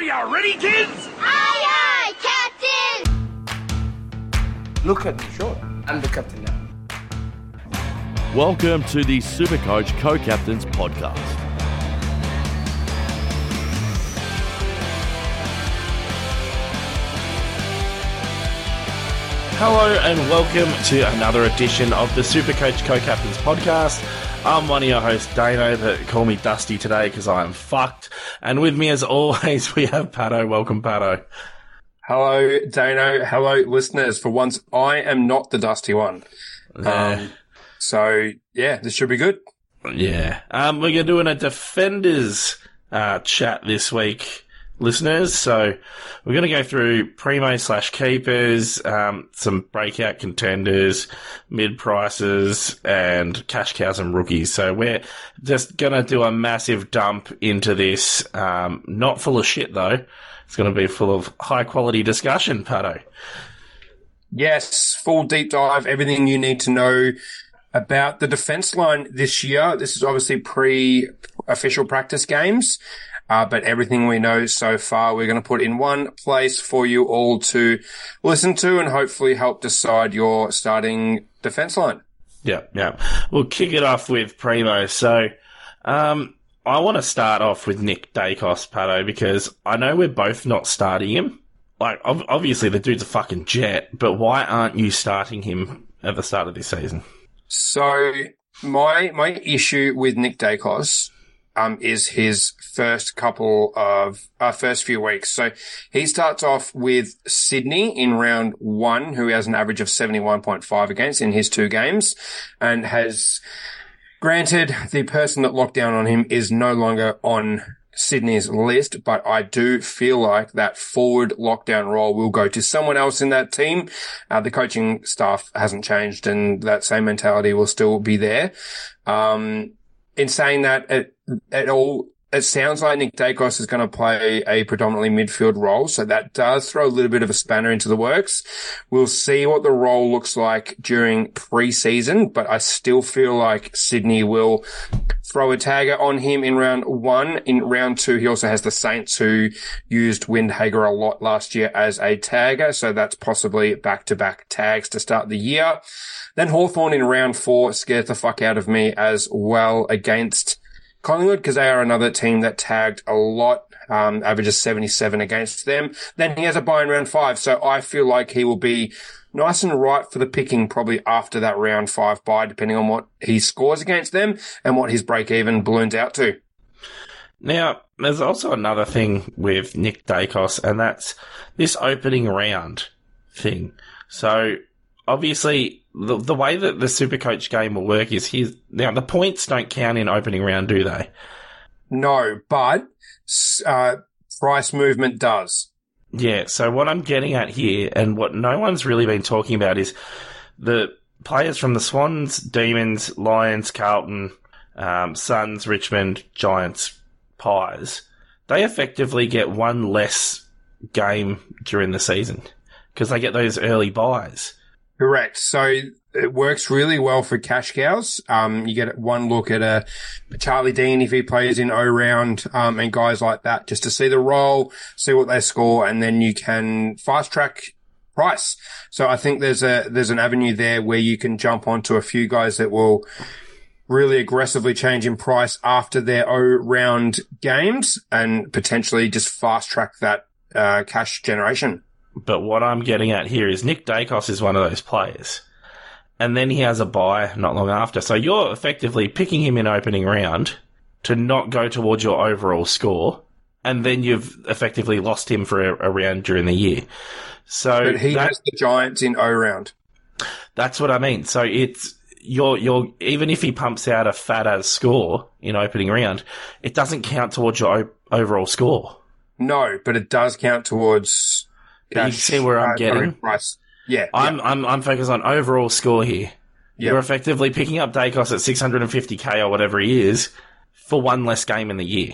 Are you ready, kids? Aye, aye, Captain! Look at me, sure. I'm the captain now. Welcome to the Supercoach Co-Captains Podcast. Hello and welcome to another edition of the Supercoach Co-Captains Podcast. I'm one of your hosts, Dano, but call me Dusty today because I'm fucked. And with me, as always, we have Pato. Welcome, Pato. Hello, Dano. Hello, listeners. For once, I am not the dusty one. Um, so yeah, this should be good. Yeah. Um, we're doing a defenders uh, chat this week, listeners. So we're going to go through primo slash keepers, um, some breakout contenders, mid prices, and cash cows and rookies. So we're just going to do a massive dump into this. Um, not full of shit though. It's going to be full of high quality discussion, Pato. Yes, full deep dive, everything you need to know about the defense line this year. This is obviously pre official practice games. Uh, but everything we know so far, we're going to put in one place for you all to listen to and hopefully help decide your starting defense line. Yeah, yeah. We'll kick it off with Primo. So, um, I want to start off with Nick Daicos, Pato, because I know we're both not starting him. Like, ob- obviously the dude's a fucking jet, but why aren't you starting him at the start of this season? So my my issue with Nick Daicos um, is his first couple of uh, first few weeks. So he starts off with Sydney in round one, who has an average of seventy one point five against in his two games, and has granted the person that locked down on him is no longer on Sydney's list, but I do feel like that forward lockdown role will go to someone else in that team. Uh, the coaching staff hasn't changed and that same mentality will still be there. Um, in saying that, it, it all, it sounds like Nick Daicos is going to play a predominantly midfield role. So that does throw a little bit of a spanner into the works. We'll see what the role looks like during preseason, but I still feel like Sydney will throw a tagger on him in round one. In round two, he also has the Saints who used Windhager a lot last year as a tagger. So that's possibly back to back tags to start the year. Then Hawthorn in round four scares the fuck out of me as well against Collingwood because they are another team that tagged a lot. Um, averages 77 against them. Then he has a buy in round five. So I feel like he will be nice and right for the picking probably after that round five buy, depending on what he scores against them and what his break even balloons out to. Now, there's also another thing with Nick Daicos, and that's this opening round thing. So, obviously, the, the way that the Supercoach game will work is his, now the points don't count in opening round, do they? No, but, uh, price movement does. Yeah, so what I'm getting at here, and what no one's really been talking about, is the players from the Swans, Demons, Lions, Carlton, um, Suns, Richmond, Giants, Pies. They effectively get one less game during the season because they get those early buys. Correct. So it works really well for cash cows. Um, you get one look at a, Charlie Dean if he plays in O round, um, and guys like that just to see the role, see what they score, and then you can fast track price. So I think there's a, there's an avenue there where you can jump onto a few guys that will really aggressively change in price after their O round games and potentially just fast track that, uh, cash generation. But what I'm getting at here is Nick Daicos is one of those players. And then he has a buy not long after. So you're effectively picking him in opening round to not go towards your overall score. And then you've effectively lost him for a, a round during the year. So But he that- has the Giants in O round. that's what I mean. So it's you're you're even if he pumps out a fat as score in opening round, it doesn't count towards your o- overall score. No, but it does count towards. You see where I'm uh, getting? price. Yeah, I'm I'm I'm focused on overall score here. Yeah. You're effectively picking up Daicos at 650k or whatever he is for one less game in the year.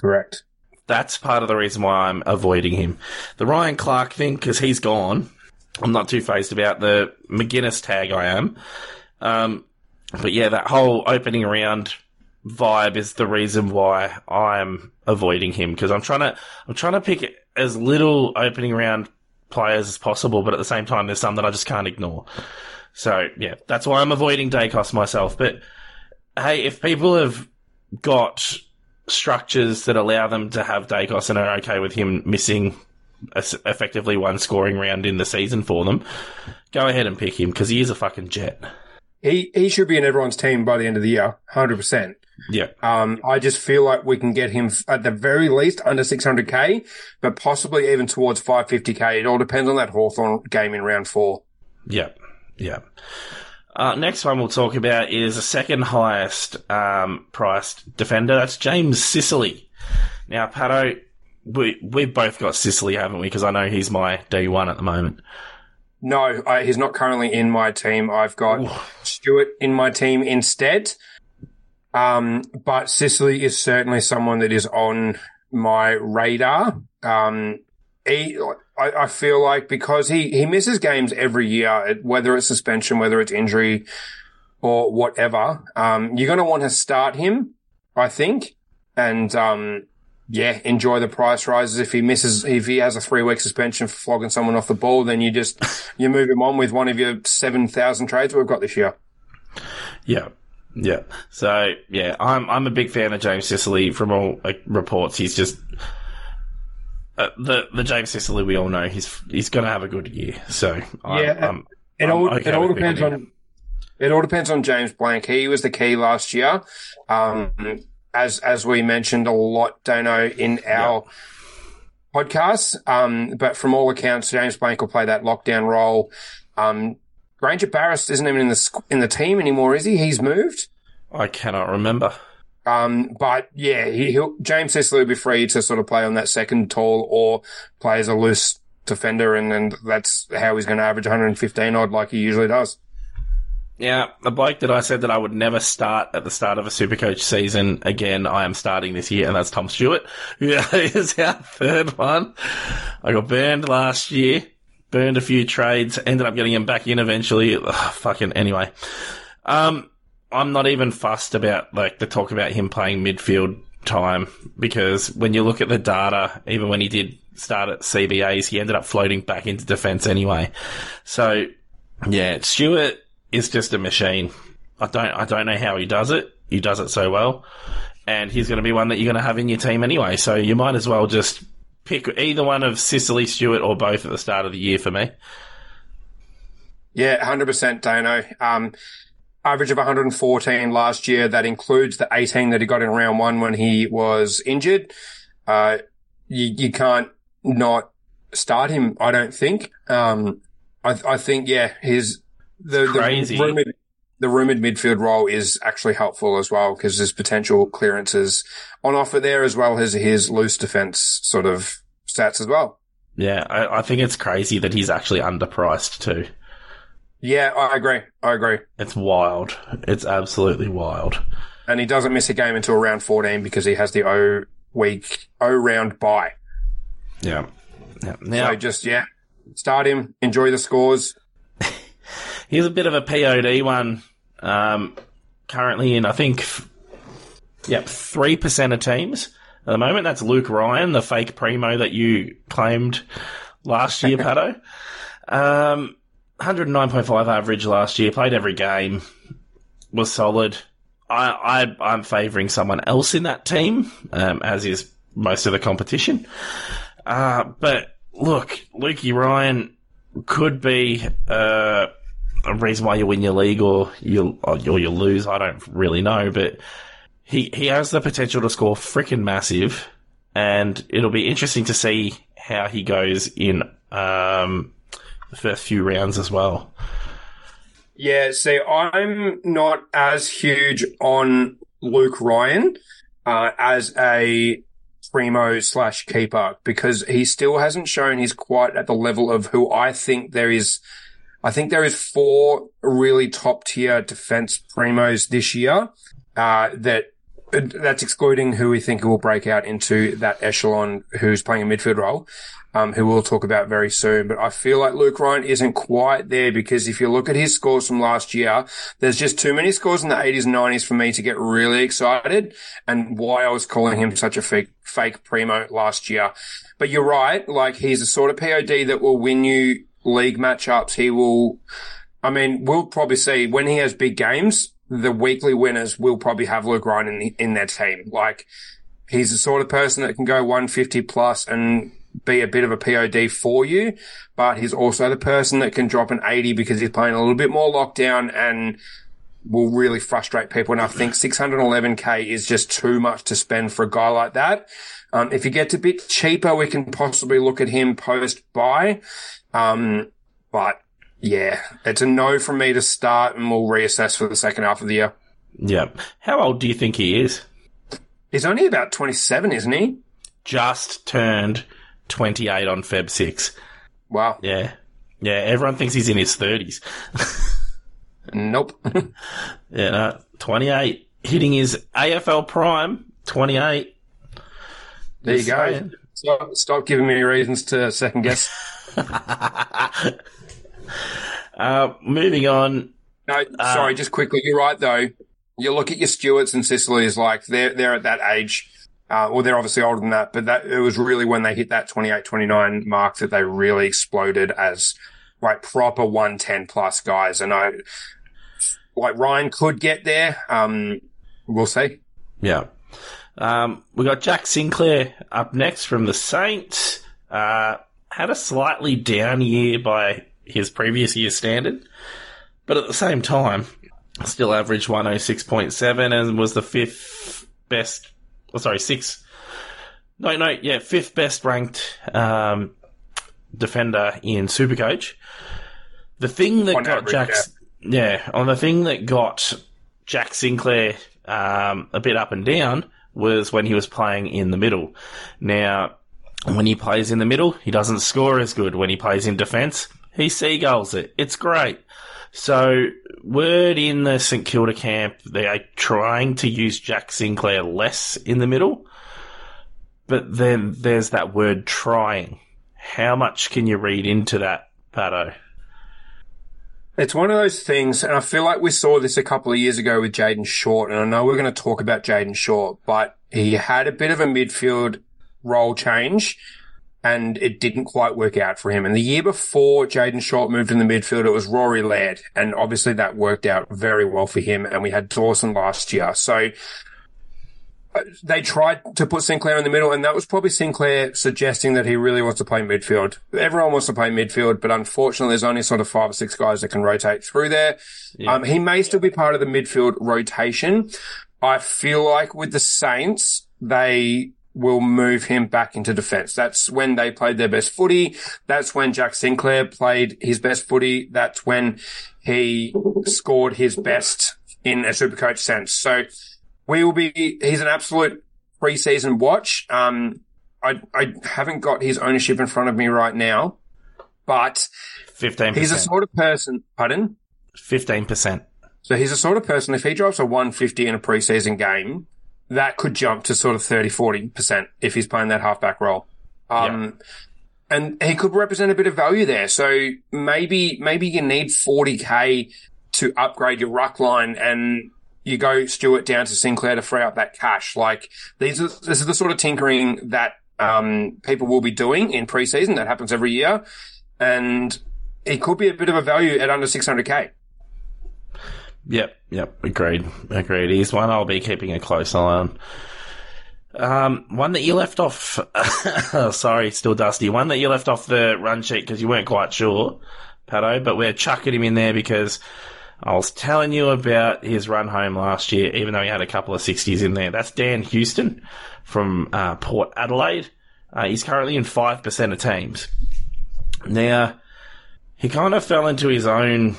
correct. That's part of the reason why I'm avoiding him. The Ryan Clarke thing, because he's gone. I'm not too phased about the McGuinness tag. I am, um, but yeah, that whole opening round vibe is the reason why I'm avoiding him because I'm trying to I'm trying to pick as little opening round players as possible, but at the same time, there's some that I just can't ignore. So yeah, that's why I'm avoiding Daicos myself. But hey, if people have got structures that allow them to have Daicos and are okay with him missing effectively one scoring round in the season for them, go ahead and pick him because he is a fucking jet. He he should be in everyone's team by the end of the year, hundred percent. Yeah. Um, I just feel like we can get him at the very least under 600k, but possibly even towards 550k. It all depends on that Hawthorn game in round four. Yeah, yeah. Uh, next one we'll talk about is the second highest um, priced defender. That's James Sicily. Now, Pato, we we've both got Sicily, haven't we? Because I know he's my D1 at the moment. No, I, he's not currently in my team. I've got Stewart in my team instead. Um, but Sicily is certainly someone that is on my radar. Um, he, I, I feel like because he, he misses games every year, whether it's suspension, whether it's injury or whatever, um, you're going to want to start him, I think. And, um, yeah, enjoy the price rises. If he misses, if he has a three week suspension for flogging someone off the ball, then you just, you move him on with one of your 7,000 trades we've got this year. Yeah. Yeah. So yeah, I'm I'm a big fan of James Sicily. From all like, reports, he's just uh, the the James Sicily we all know. He's he's going to have a good year. So I'm, Yeah, I'm, It I'm all okay it all depends on it all depends on James Blanck. He was the key last year. Um, as as we mentioned a lot, Dano, in our podcast. Um, but from all accounts, James Blanck will play that lockdown role. Um, Grainger-Barras isn't even in the in the team anymore, is he? He's moved. I cannot remember. Um, but yeah, he, he'll, James Sicily will be free to sort of play on that second tall or play as a loose defender, and, and that's how he's going to average 115 odd like he usually does. Yeah, the bloke that I said that I would never start at the start of a Supercoach season again, I am starting this year, and that's Tom Stewart, who is our third one. I got burned last year, burned a few trades, ended up getting him back in eventually. Ugh, fucking anyway. Um, I'm not even fussed about like the talk about him playing midfield time because when you look at the data, even when he did start at CBAs, he ended up floating back into defence anyway. So yeah, Stewart is just a machine. I don't I don't know how he does it. He does it so well. And he's going to be one that you're going to have in your team anyway. So you might as well just pick either one of Sicily Stewart, or both at the start of the year for me. Yeah, 100% Dano. Um, average of 114 last year. That includes the 18 that he got in round one when he was injured. Uh, you, you can't not start him, I don't think. Um, I, I think, yeah, his, the, Crazy. the rumored, the rumored midfield role is actually helpful as well because there's potential clearances on offer there as well as his loose defense sort of stats as well. Yeah, I, I think it's crazy that he's actually underpriced too. Yeah, I agree. I agree. It's wild. It's absolutely wild. And he doesn't miss a game until round 14 because he has the O week, O round bye. Yeah. yeah. Now, So just, yeah, start him, enjoy the scores. here's a bit of a POD one. Um, currently in, I think, f- yep, 3% of teams at the moment. That's Luke Ryan, the fake primo that you claimed last year, Pato. Um, 109.5 average last year, played every game, was solid. I, I, I'm favouring someone else in that team, um, as is most of the competition. Uh, but look, Lukey Ryan could be, uh, a reason why you win your league or you or you lose. I don't really know, but he he has the potential to score freaking massive, and it'll be interesting to see how he goes in um, the first few rounds as well. Yeah, see, I'm not as huge on Luke Ryan uh, as a primo slash keeper because he still hasn't shown he's quite at the level of who I think there is. I think there is four really top tier defense primos this year uh, that that's excluding who we think will break out into that echelon who's playing a midfield role, um, who we'll talk about very soon. But I feel like Luke Ryan isn't quite there because if you look at his scores from last year, there's just too many scores in the 80s and 90s for me to get really excited and why I was calling him such a fake, fake primo last year. But you're right. Like he's the sort of POD that will win you league matchups. He will, I mean, we'll probably see when he has big games, the weekly winners will probably have Luke Ryan in, the, in their team. Like he's the sort of person that can go 150 plus and be a bit of a POD for you, but he's also the person that can drop an 80 because he's playing a little bit more lockdown and will really frustrate people. And I think 611k is just too much to spend for a guy like that. Um, if he gets a bit cheaper, we can possibly look at him post buy. Um, but yeah, it's a no from me to start and we'll reassess for the second half of the year. Yeah. How old do you think he is? He's only about 27, isn't he? Just turned 28 on Feb 6. Wow. Yeah. Yeah, everyone thinks he's in his 30s. Nope. yeah, no, 28. Hitting his AFL prime, 28. there you go. saying. Stop, stop giving me reasons to second guess. Uh, moving on. No, sorry, just quickly. You're right though. You look at your Stewarts and Sicilies, like they're, they're at that age. Uh, well, they're obviously older than that, but that, it was really when they hit that 28, 29 mark that they really exploded as like proper 110 plus guys. And I, like Ryan could get there. Um, we'll see. Yeah. Um, we got Jack Sinclair up next from the Saints. Uh, had a slightly down year by his previous year's standard, but at the same time, still averaged 106.7 and was the fifth best, oh, sorry, sixth. No, no, yeah, fifth best ranked, um, defender in Supercoach. The thing that On got average, Jack, yeah. On the thing that got Jack Sinclair um, a bit up and down was when he was playing in the middle. Now, when he plays in the middle, he doesn't score as good. When he plays in defence, he seagulls it. It's great. So, word in the St Kilda camp, they are trying to use Jack Sinclair less in the middle. But then there's that word trying. How much can you read into that, Pato? It's one of those things, and I feel like we saw this a couple of years ago with Jayden Short, and I know we're going to talk about Jayden Short, but he had a bit of a midfield role change, and it didn't quite work out for him. And the year before Jayden Short moved in the midfield, it was Rory Laird, and obviously that worked out very well for him, and we had Dawson last year. So they tried to put Sinclair in the middle, and that was probably Sinclair suggesting that he really wants to play midfield. Everyone wants to play midfield, but unfortunately, there's only sort of five or six guys that can rotate through there. Um, he may still be part of the midfield rotation. I feel like with the Saints, they will move him back into defense. That's when they played their best footy. That's when Jack Sinclair played his best footy. That's when he scored his best in a supercoach sense. So we will be, he's an absolute preseason watch. Um, I, I haven't got his ownership in front of me right now, but 15%. he's a sort of person, pardon? 15%. So he's a sort of person, if he drops a 150 in a preseason game, that could jump to sort of 30, 40% if he's playing that halfback role. Um, and he could represent a bit of value there. So maybe, maybe you need 40k to upgrade your ruck line and you go Stewart down to Sinclair to free up that cash. Like these are, this is the sort of tinkering that, um, people will be doing in preseason. That happens every year. And it could be a bit of a value at under 600k. Yep, yep, agreed, agreed. He's one I'll be keeping a close eye on. Um, one that you left off, sorry, still dusty. One that you left off the run sheet because you weren't quite sure, Pato, but we're chucking him in there because I was telling you about his run home last year, even though he had a couple of 60s in there. That's Dan Houston from uh, Port Adelaide. Uh, he's currently in 5% of teams. Now, he kind of fell into his own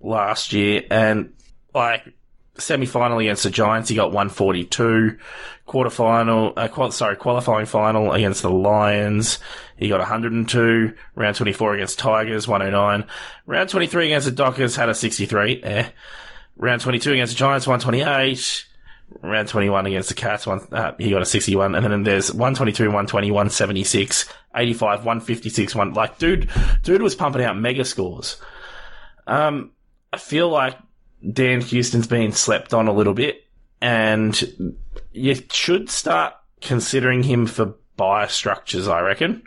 last year and like semi-final against the Giants, he got 142. Quarter-final, uh, qual- sorry, qualifying final against the Lions, he got 102. Round 24 against Tigers, 109. Round 23 against the Dockers had a 63. Eh. Round 22 against the Giants, 128. round 21 against the Cats, one, uh, he got a 61. And then there's 122, 120, 176, 85, 156, one. Like, dude, dude was pumping out mega scores. Um, I feel like Dan Houston's been slept on a little bit, and you should start considering him for buy structures, I reckon.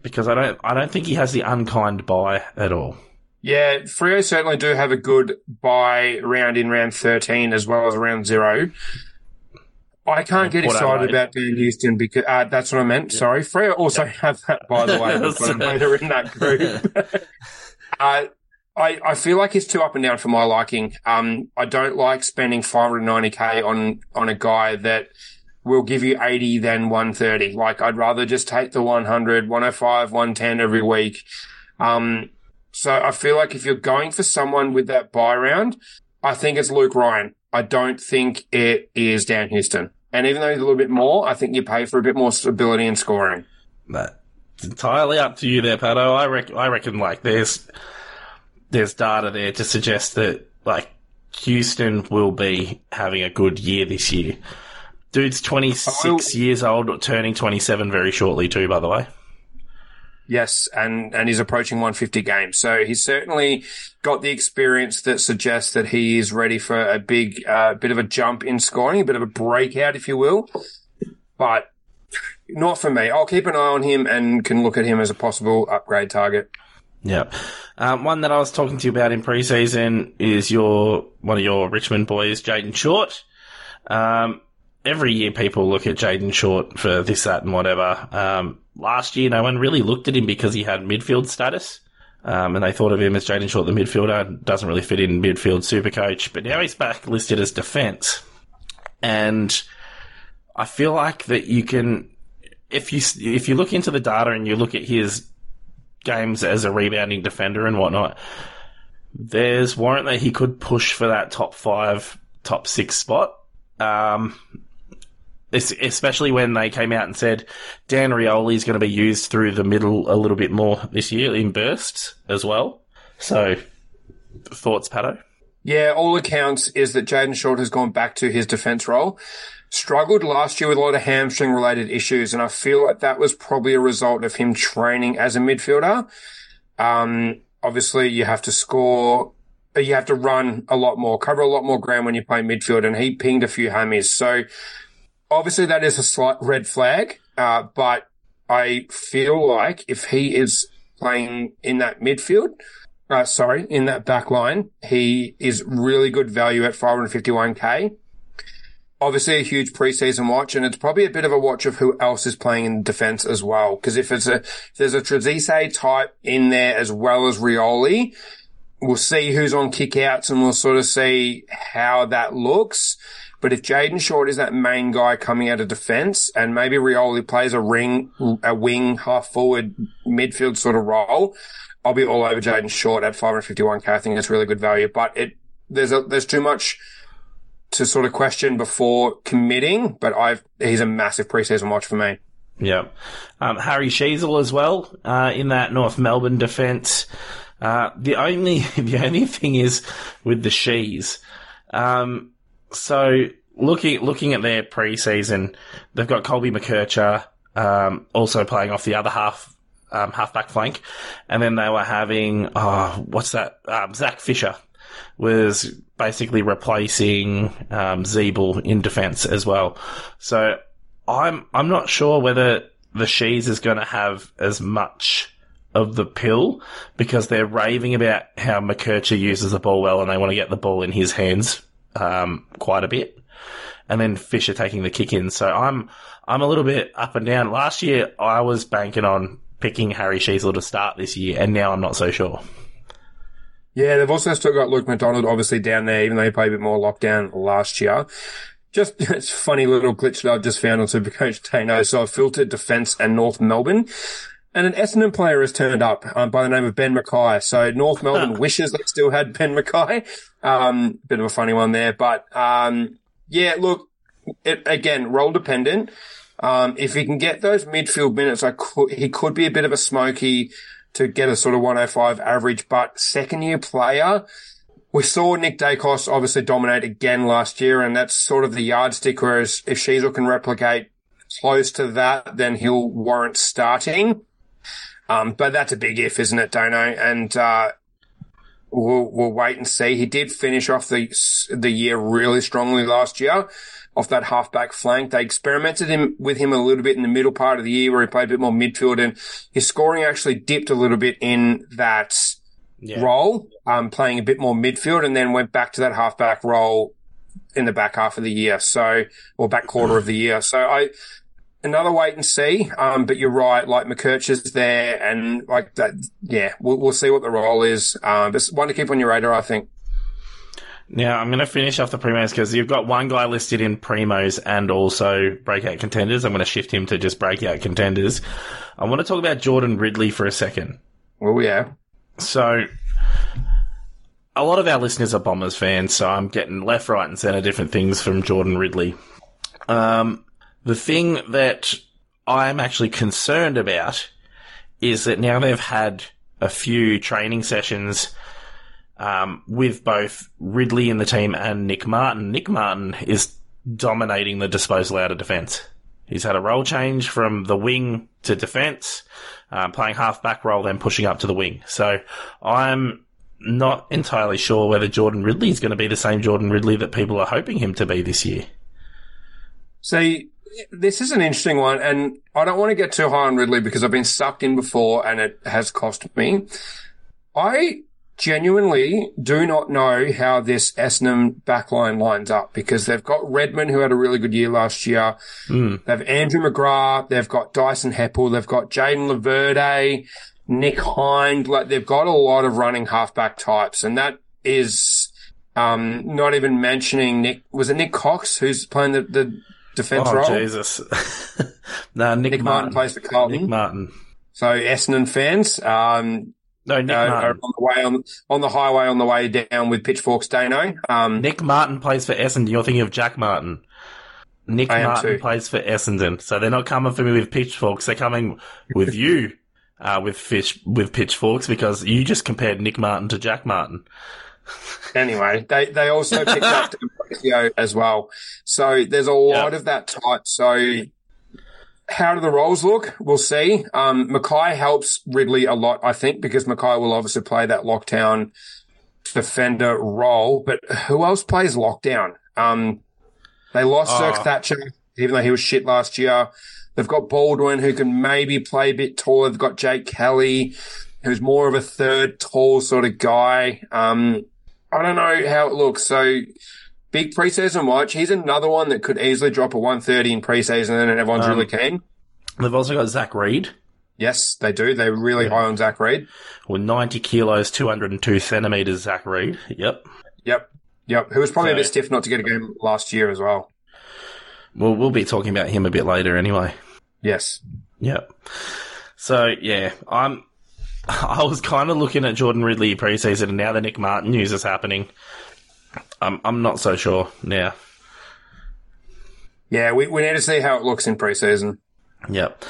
Because I don't, I don't think he has the unkind buy at all. Yeah, Freo certainly do have a good buy round in round 13 as well as round zero. I can't get Port excited Adelaide. about Dan Houston because uh, that's what I meant. Sorry, Freo also have that by the way, I'm later in that group. uh, I, I feel like it's too up and down for my liking. Um, I don't like spending 590k on, on a guy that will give you 80 than 130. Like I'd rather just take the 100, 105, 110 every week. Um, so I feel like if you're going for someone with that buy round, I think it's Luke Ryan. I don't think it is Dan Houston. And even though he's a little bit more, I think you pay for a bit more stability in scoring. But it's entirely up to you there, Pato. I reckon, I reckon like there's, there's data there to suggest that like Houston will be having a good year this year. Dude's 26 will- years old, turning 27 very shortly too, by the way. Yes, and, and he's approaching 150 games. So he's certainly got the experience that suggests that he is ready for a big, uh, bit of a jump in scoring, a bit of a breakout, if you will. But not for me. I'll keep an eye on him and can look at him as a possible upgrade target. Yeah. Um, one that I was talking to you about in preseason is your, one of your Richmond boys, Jayden Short. Um, every year people look at Jayden Short for this, that, and whatever. Um, last year no one really looked at him because he had midfield status. Um, and they thought of him as Jayden Short, the midfielder, doesn't really fit in midfield super coach, but now he's back listed as defense. And I feel like that you can, if you, if you look into the data and you look at his games as a rebounding defender and whatnot, there's warrant that he could push for that top five, top six spot. Um, especially when they came out and said Dan Rioli is going to be used through the middle a little bit more this year in bursts as well. So, thoughts, Pato? Yeah, all accounts is that Jayden Short has gone back to his defense role. Struggled last year with a lot of hamstring related issues, and I feel like that was probably a result of him training as a midfielder. Um, obviously you have to score, you have to run a lot more, cover a lot more ground when you play midfield, and he pinged a few hammies. So obviously that is a slight red flag, uh, but I feel like if he is playing in that midfield, uh, sorry, in that back line, he is really good value at 551k. Obviously a huge preseason watch, and it's probably a bit of a watch of who else is playing in defense as well. Because if it's a, if there's a Trezise type in there as well as Rioli, we'll see who's on kickouts and we'll sort of see how that looks. But if Jayden Short is that main guy coming out of defense and maybe Rioli plays a ring, a wing, half forward, midfield sort of role, I'll be all over Jayden Short at 551k. I think it's really good value, but it, there's a, there's too much to sort of question before committing, but I've, he's a massive preseason watch for me. Yeah. Um, Harry Sheezel as well, uh, in that North Melbourne defence. Uh, the only, the only thing is with the Shees. Um, so looking, looking at their preseason, they've got Colby McKercher, um, also playing off the other half, um, halfback flank. And then they were having, oh, what's that? Um, Zach Fisher was basically replacing, um, Ziebell in defense as well. So I'm I'm not sure whether the Shees is going to have as much of the pill because they're raving about how McKercher uses the ball well and they want to get the ball in his hands um, quite a bit, and then Fisher taking the kick in. So I'm I'm a little bit up and down. Last year I was banking on picking Harry Sheezel to start this year, and now I'm not so sure. Yeah, they've also still got Luke McDonald obviously down there, even though he played a bit more lockdown last year. Just, it's funny little glitch that I've just found on Supercoach Dano. So I've filtered defense and North Melbourne. And an Essendon player has turned up um, by the name of Ben McKay. So North Melbourne wishes they still had Ben McKay. Um, bit of a funny one there, but um, yeah, look, it, again, role dependent. Um, if he can get those midfield minutes, I could, he could be a bit of a smoky to get a sort of 105 average, but second year player, we saw Nick Daicos obviously dominate again last year, and that's sort of the yardstick. Whereas if Sheezel can replicate close to that, then he'll warrant starting. Um, but that's a big if, isn't it, Dano? And uh, we'll we'll wait and see. He did finish off the the year really strongly last year. Off that halfback flank, they experimented him with him a little bit in the middle part of the year, where he played a bit more midfield, and his scoring actually dipped a little bit in that Yeah. role, um, playing a bit more midfield, and then went back to that halfback role in the back half of the year. So, or back quarter of the year. So I, another wait and see. Um, but you're right, like McKercher's there and like that. Yeah, we'll, we'll see what the role is. Um, but one to keep on your radar, I think. Now I'm going to finish off the primos because you've got one guy listed in primos and also breakout contenders. I'm going to shift him to just breakout contenders. I want to talk about Jordan Ridley for a second. Well, yeah. So, a lot of our listeners are Bombers fans, so I'm getting left, right, and centre different things from Jordan Ridley. Um, the thing that I'm actually concerned about is that now they've had a few training sessions um, with both Ridley in the team and Nick Martin. Nick Martin is dominating the disposal out of defence. He's had a role change from the wing to defence, um, playing half back role, then pushing up to the wing. So I'm not entirely sure whether Jordan Ridley is going to be the same Jordan Ridley that people are hoping him to be this year. See, this is an interesting one, and I don't want to get too high on Ridley because I've been sucked in before and it has cost me. I genuinely do not know how this Essendon backline lines up because they've got Redmond who had a really good year last year. They have Andrew McGrath, they've got Dyson Heppell, they've got Jayden Laverde, Nick Hind, like they've got a lot of running halfback types and that is, um, not even mentioning Nick, was it Nik Cox who's playing the, the defense Oh, role? Jesus. no, Nick, Nick Martin plays for Carlton. Nick Martin. So Essendon fans, um, No, Nick uh, Martin. on the way on, on the highway on the way down with pitchforks, Dano. Um, Nick Martin plays for Essendon. You're thinking of Jack Martin. Nick Martin too. plays for Essendon. So they're not coming for me with pitchforks. They're coming with you, uh, with fish, with pitchforks because you just compared Nick Martin to Jack Martin. Anyway, they, they also picked up D'Ambrosio as well. So there's a lot Yeah. of that type. So how do the roles look? We'll see. Um, McKay helps Ridley a lot, I think, because McKay will obviously play that lockdown defender role. But who else plays lockdown? Um, they lost Oh. Dirk Thatcher, even though he was shit last year. They've got Baldwin who can maybe play a bit taller. They've got Jake Kelly, who's more of a third tall sort of guy. Um, I don't know how it looks. So big preseason watch. He's another one that could easily drop a 130 in preseason and everyone's Um, really keen. They've also got Zach Reid Yes, they do. They're really high on Zach Reid. with 90 kilos, 202 centimeters. Zach Reid. Yep. Yep. Yep. Who was probably a bit stiff not to get a game last year as well. Well, we'll be talking about him a bit later anyway. Yes. Yep. So yeah, I'm. I was kind of looking at Jordan Ridley preseason, and now the Nick Martin news is happening. I'm I'm not so sure now. Yeah, we, we need to see how it looks in preseason. Yep.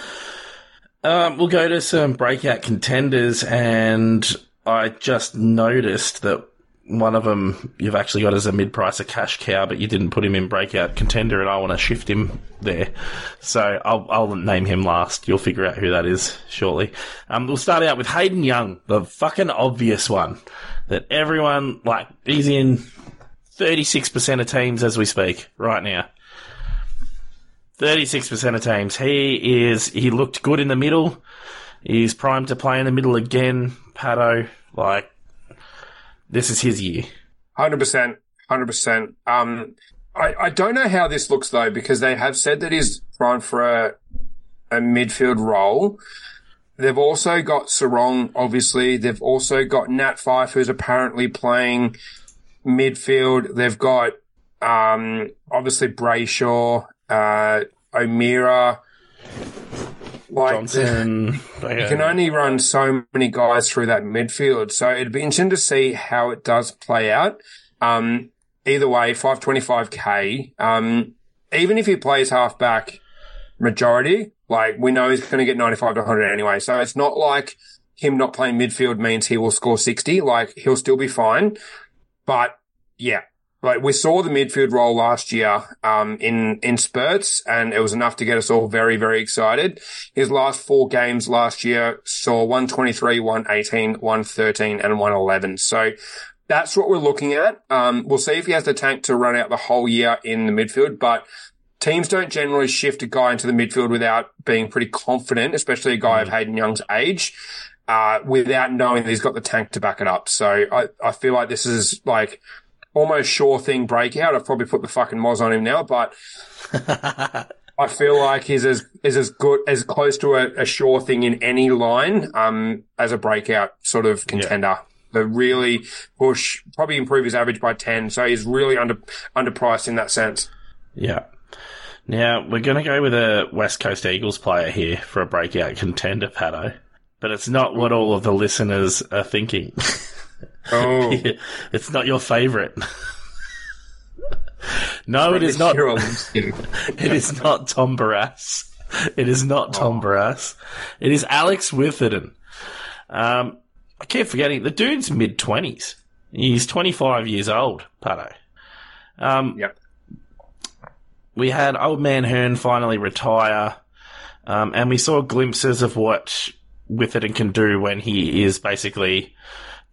Um, we'll go to some breakout contenders, and I just noticed that one of them you've actually got as a mid-pricer cash cow, but you didn't put him in breakout contender, and I want to shift him there. So I'll, I'll name him last. You'll figure out who that is shortly. Um, we'll start out with Hayden Young, the fucking obvious one that everyone like. He's in 36% of teams as we speak right now. 36% of teams. He is, he looked good in the middle. He's primed to play in the middle again. Pato, like, this is his year. Hundred percent, hundred percent. Um, I, I don't know how this looks though because they have said that he's primed for a a midfield role. They've also got Serong, obviously. They've also got Nat Fyfe, who's apparently playing midfield. They've got um, obviously Brayshaw, uh, O'Meara. Like, Johnson. you can only run so many guys through that midfield. So it'd be interesting to see how it does play out. Um, either way, 525k. Um, even if he plays halfback majority, like we know he's going to get 95 to 100 anyway. So it's not like him not playing midfield means he will score 60. Like he'll still be fine. but yeah, like we saw the midfield role last year, um, in, in spurts and it was enough to get us all very, very excited. His last four games last year saw 123, 118, 113 and 111. So that's what we're looking at. Um, we'll see if he has the tank to run out the whole year in the midfield, but teams don't generally shift a guy into the midfield without being pretty confident, especially a guy of Hayden Young's age, uh, without knowing that he's got the tank to back it up. So I, I feel like this is like almost sure thing breakout. I've probably put the fucking moz on him now, but I feel like he's as is as good as close to a, a sure thing in any line um, as a breakout sort of contender. The really push, probably improve his average by ten. So he's really under underpriced in that sense. Yeah. Now we're going to go with a West Coast Eagles player here for a breakout contender, Pato. But it's not what all of the listeners are thinking. Oh, it's not your favourite. no, it is not. You're all kidding. It is not Tom Barrass. It is not Tom Barrass. It is Alex Witherden. Um, I keep forgetting the dude's mid twenties. He's twenty five years old, Pato. Um, Yep. we had old man Hurn finally retire, um, and we saw glimpses of what Witherden can do when he is basically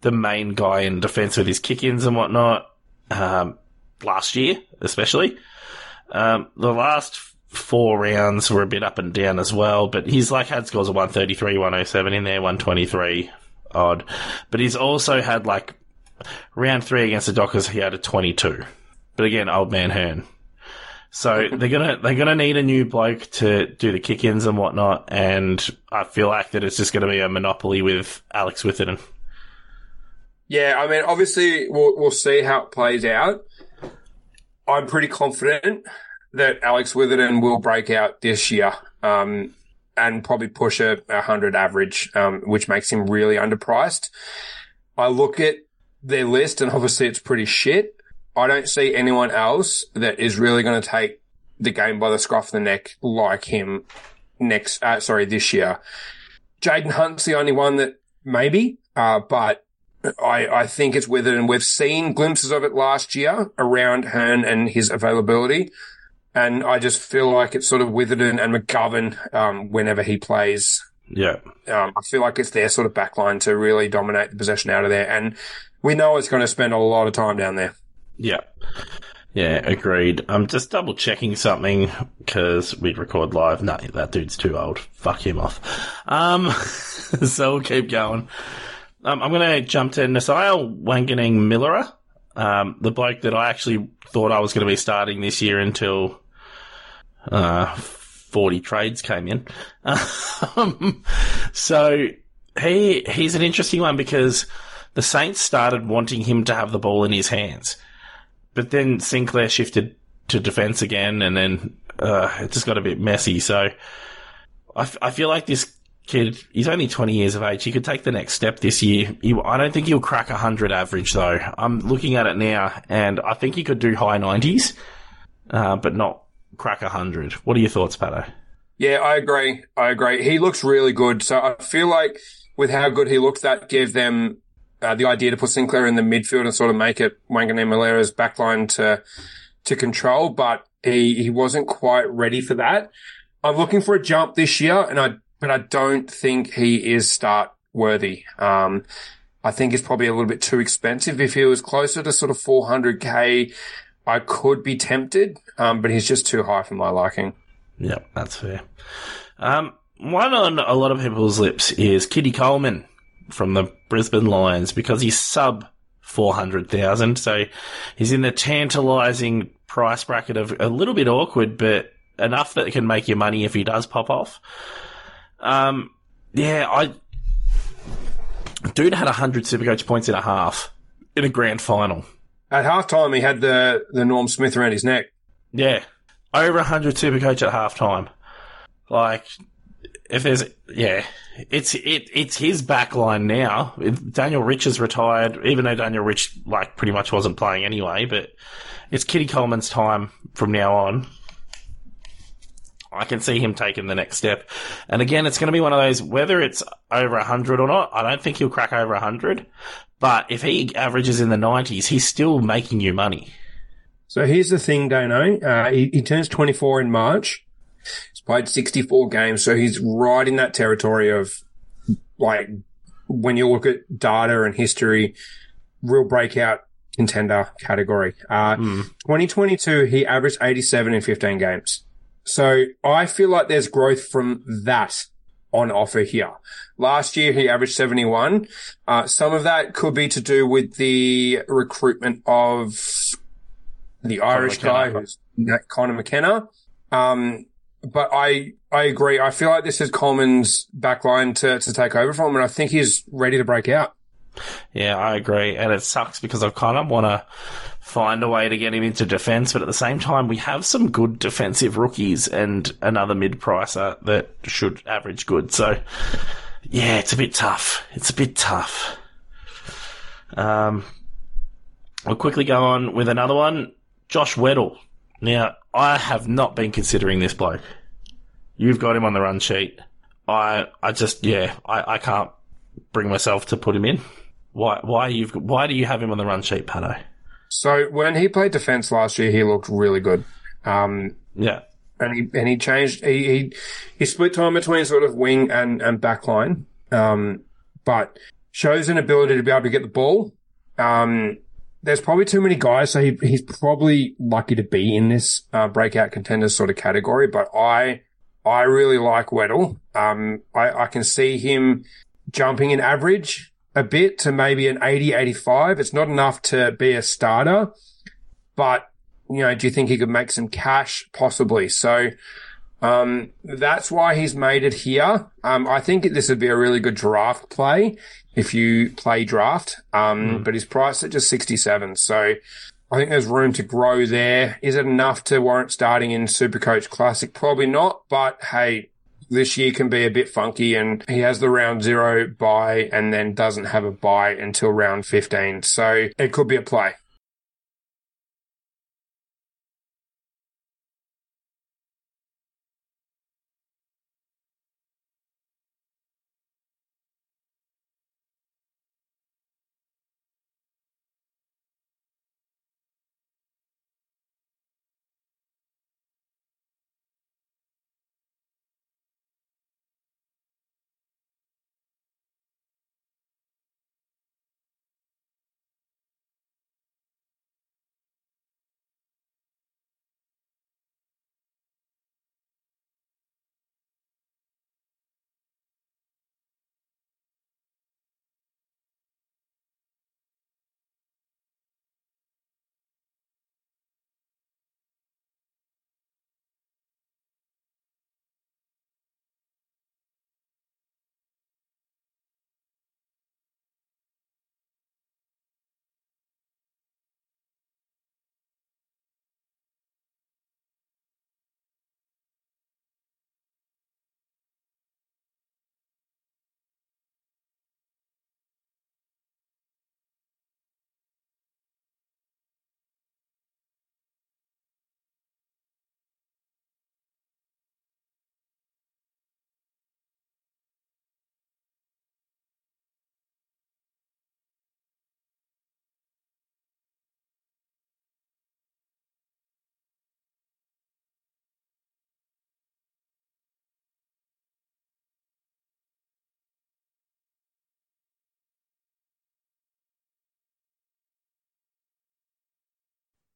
the main guy in defence with his kick-ins and whatnot. Um, last year, especially, um, the last four rounds were a bit up and down as well, but he's like had scores of 133, 107 in there, 123 odd, but he's also had like round three against the Dockers, he had a 22. But again, old man Hurn. So they're gonna they're gonna need a new bloke to do the kick-ins and whatnot, and I feel like that it's just gonna be a monopoly with Alex Witherden. Yeah, I mean, obviously, we'll we'll see how it plays out. I'm pretty confident that Alex Witherden will break out this year, um, and probably push a, a hundred average, um, which makes him really underpriced. I look at their list, and obviously, it's pretty shit. I don't see anyone else that is really going to take the game by the scruff of the neck like him next. Uh, sorry, this year. Jayden Hunt's the only one that maybe, uh, but I, I think it's with it, and we've seen glimpses of it last year around Hurn and his availability. And I just feel like it's sort of Witherden and McGovern um, whenever he plays. Yeah, Um, I feel like it's their sort of backline to really dominate the possession out of there. And we know it's going to spend a lot of time down there. yeah, yeah. Agreed. I'm just double checking something because we'd record live. No, that dude's too old. Fuck him off. Um, so we'll keep going. Um, I'm going to jump to Nasiah Wanganeen-Milera, um, the bloke that I actually thought I was going to be starting this year until uh, 40 trades came in. Um, so he he's an interesting one because the Saints started wanting him to have the ball in his hands, but then Sinclair shifted to defense again, and then uh, it just got a bit messy. So I, f- I feel like this kid, he's only 20 years of age. He could take the next step this year. He, I don't think he'll crack 100 average though. I'm looking at it now and I think he could do high 90s, uh, but not crack 100. What are your thoughts, Pato? Yeah, I agree. I agree. He looks really good. So I feel like with how good he looks, that gave them uh, the idea to put Sinclair in the midfield and sort of make it Wanganeen-Milera's backline to to control. But he he wasn't quite ready for that. I'm looking for a jump this year, and I but I don't think he is start worthy. Um, I think it's probably a little bit too expensive. If he was closer to sort of 400k, I could be tempted, um, but he's just too high for my liking. Yep, that's fair. Um, one on a lot of people's lips is Kitty Coleman from the Brisbane Lions because he's sub 400,000. So he's in the tantalizing price bracket of a little bit awkward, but enough that it can make you money if he does pop off. Um, yeah, I, dude had 100 Supercoach points in a half in a grand final. At halftime, he had the, the Norm Smith around his neck. Yeah. Over 100 Supercoach at halftime. Like, if there's, yeah, it's, it, it's his back line now. Daniel Rich is retired, even though Daniel Rich, like, pretty much wasn't playing anyway, but it's Kitty Coleman's time from now on. I can see him taking the next step. And again, it's going to be one of those, whether it's over 100 or not, I don't think he'll crack over 100. But if he averages in the 90s, he's still making you money. So here's the thing, Dano. Uh, he, he turns 24 in March. He's played 64 games, so he's right in that territory of like when you look at data and history, real breakout contender category. Uh, 2022, he averaged 87 in 15 games. So I feel like there's growth from that on offer here. Last year, he averaged 71. Uh, some of that could be to do with the recruitment of the Irish guy, who's Connor McKenna. Um, but I, I agree. I feel like this is Coleman's backline to, to take over from, and I think he's ready to break out. Yeah, I agree. And it sucks because I kind of want to find a way to get him into defense, but at the same time, we have some good defensive rookies and another mid pricer that should average good. So, yeah, it's a bit tough. It's a bit tough. Um, we'll quickly go on with another one. Josh Weddle. Now, I have not been considering this bloke. You've got him on the run sheet. I, I just, yeah, I, I can't bring myself to put him in. Why, why you've, why do you have him on the run sheet, Patto? So when he played defense last year, he looked really good. Um, Yeah. and he and he changed. He he, he split time between sort of wing and and back line, um, but shows an ability to be able to get the ball. Um, there's probably too many guys, so he, he's probably lucky to be in this uh, breakout contenders sort of category. But I I really like Weddle. Um, I, I can see him jumping in average a bit to maybe an 80, 85. It's not enough to be a starter, but you know, do you think he could make some cash? Possibly. So, um, that's why he's made it here. Um, I think this would be a really good draft play if you play draft. Um, but his price at just 67. So I think there's room to grow there. Is it enough to warrant starting in Supercoach Classic? Probably not, but hey, this year can be a bit funky and he has the round zero buy and then doesn't have a buy until round 15. So it could be a play.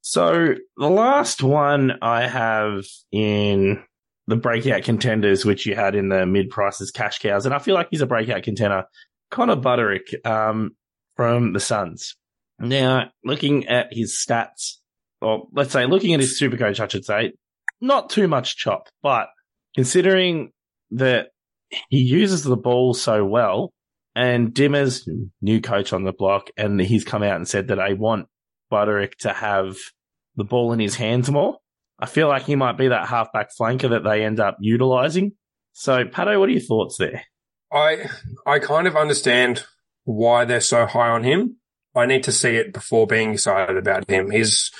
So the last one I have in the breakout contenders, which you had in the mid prices cash cows, and I feel like he's a breakout contender. Connor Budarick, um, from the Suns. Now, looking at his stats, or let's say looking at his super coach, I should say, not too much chop, but considering that he uses the ball so well, and Dimma's new coach on the block, and he's come out and said that I want Budarick to have the ball in his hands more. I feel like he might be that halfback flanker that they end up utilizing. So, Patto, what are your thoughts there? I I kind of understand why they're so high on him. I need to see it before being excited about him. He's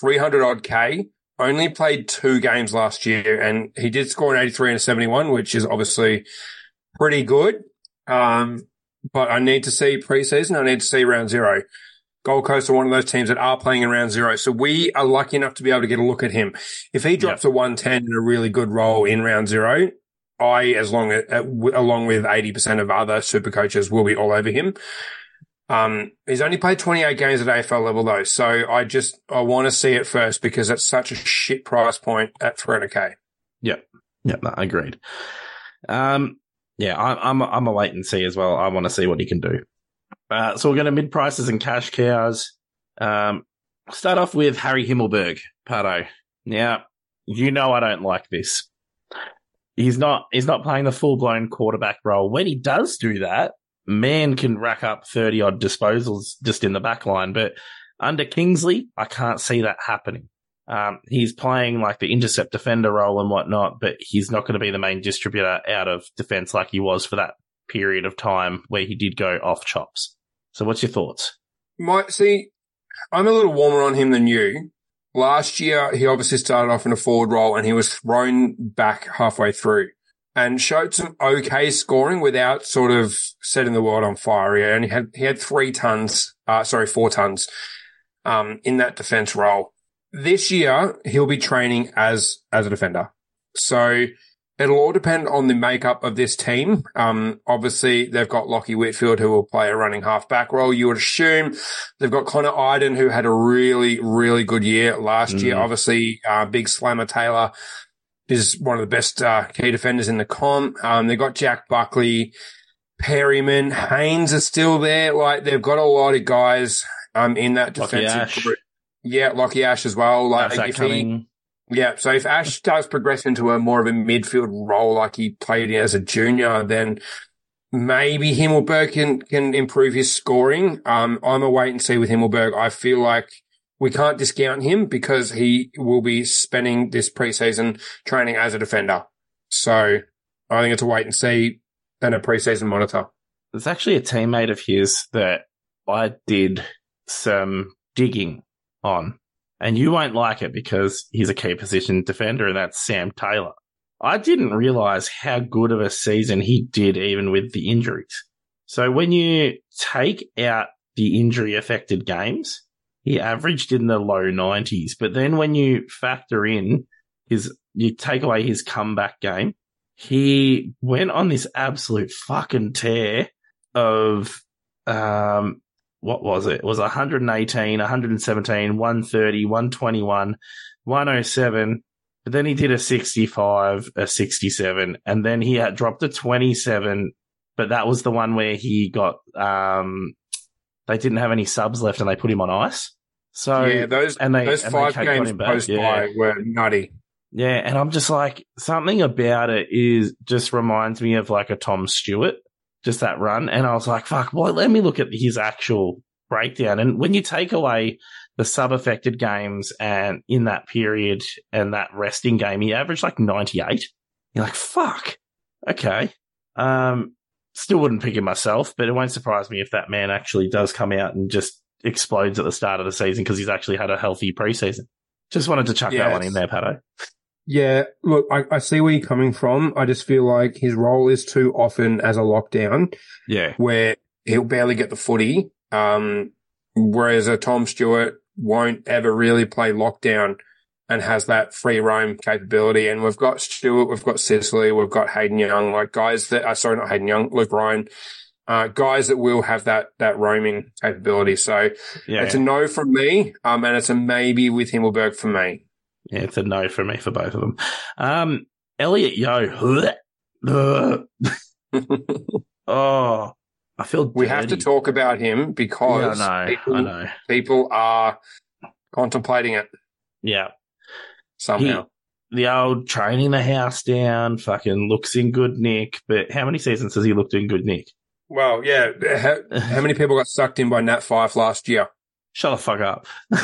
300 odd K only played two games last year and he did score an 83 and a 71, which is obviously pretty good. Um, but I need to see preseason. I need to see round zero. Gold Coast are one of those teams that are playing in round zero. So we are lucky enough to be able to get a look at him. If he drops a 110 in a really good role in round zero, I, as long as, along with 80% of other super coaches will be all over him. Um, he's only played 28 games at AFL level though. So I just, I want to see it first because it's such a shit price point at 300k. Yep. Yep. No, agreed. Um, yeah, I, I'm, I'm a wait and see as well. I want to see what he can do. Uh, so we're going to mid prices and cash cows. Um, start off with Harry Himmelberg, Patto. Now, you know I don't like this. He's not, he's not playing the full blown quarterback role. When he does do that, man can rack up 30 odd disposals just in the back line. But under Kingsley, I can't see that happening. Um, he's playing like the intercept defender role and whatnot, but he's not going to be the main distributor out of defense like he was for that period of time where he did go off chops. So what's your thoughts? Might see, I'm a little warmer on him than you. Last year, he obviously started off in a forward role and he was thrown back halfway through and showed some okay scoring without sort of setting the world on fire. He only had, he had three tons, uh, sorry, four tons, um, in that defense role. This year, he'll be training as, as a defender. So it'll all depend on the makeup of this team. Um, obviously they've got Lachie Whitfield who will play a running halfback role. You would assume they've got Connor Idun who had a really, really good year last year. Obviously, uh, big slammer Taylor is one of the best, uh, key defenders in the comp. Um, they've got Jack Buckley, Perryman, Haynes are still there. Like they've got a lot of guys, um, in that defensive group. Yeah, Lachie Ash as well. Like How's that if he, coming? Yeah, so if Ash does progress into a more of a midfield role like he played as a junior, then maybe Himmelberg can, can improve his scoring. Um, I'm a wait and see with Himmelberg. I feel like we can't discount him because he will be spending this preseason training as a defender. So I think it's a wait and see and a preseason monitor. There's actually a teammate of his that I did some digging on, and you won't like it because he's a key position defender, and that's Sam Taylor. I didn't realize how good of a season he did, even with the injuries. So when you take out the injury affected games, he averaged in the low 90s. But then when you factor in his, you take away his comeback game, he went on this absolute fucking tear of, um, what was it? It was 118, 117, 130, 121, 107. But then he did a 65, a 67, and then he had dropped a 27. But that was the one where he got, um, they didn't have any subs left and they put him on ice. So, yeah, those, and they, those and five got games post Yeah. by were nutty. Yeah, and I'm just like something about it is just reminds me of like a Tom Stewart, just that run. And I was like, fuck, well, let me look at his actual breakdown. And when you take away the sub affected games and in that period and that resting game, he averaged like 98. You're like, fuck. Okay. Um, still wouldn't pick him myself, but it won't surprise me if that man actually does come out and just explodes at the start of the season because he's actually had a healthy preseason. Just wanted to chuck that one in there, Patto. Yeah, look, I, I see where you're coming from. I just feel like his role is too often as a lockdown Yeah. where he'll barely get the footy. Um, whereas a Tom Stewart won't ever really play lockdown and has that free roam capability. And we've got Stewart, we've got Sicily, we've got Hayden Young, like guys that, uh, sorry, not Hayden Young, Luke Ryan, uh, guys that will have that, that roaming capability. So Yeah. it's a no from me. Um, and it's a maybe with Himmelberg for me. Yeah, it's a no for me for both of them. Um, Elliot Yeo. Ugh. oh, I feel We have to talk about him Yeah, because I know. people, I know. people are contemplating it Yeah. somehow. The old training the house down, fucking looks in good nick. But how many seasons has he looked in good nick? well, yeah. How, how many people got sucked in by Nat Fyfe last year? Shut the fuck up.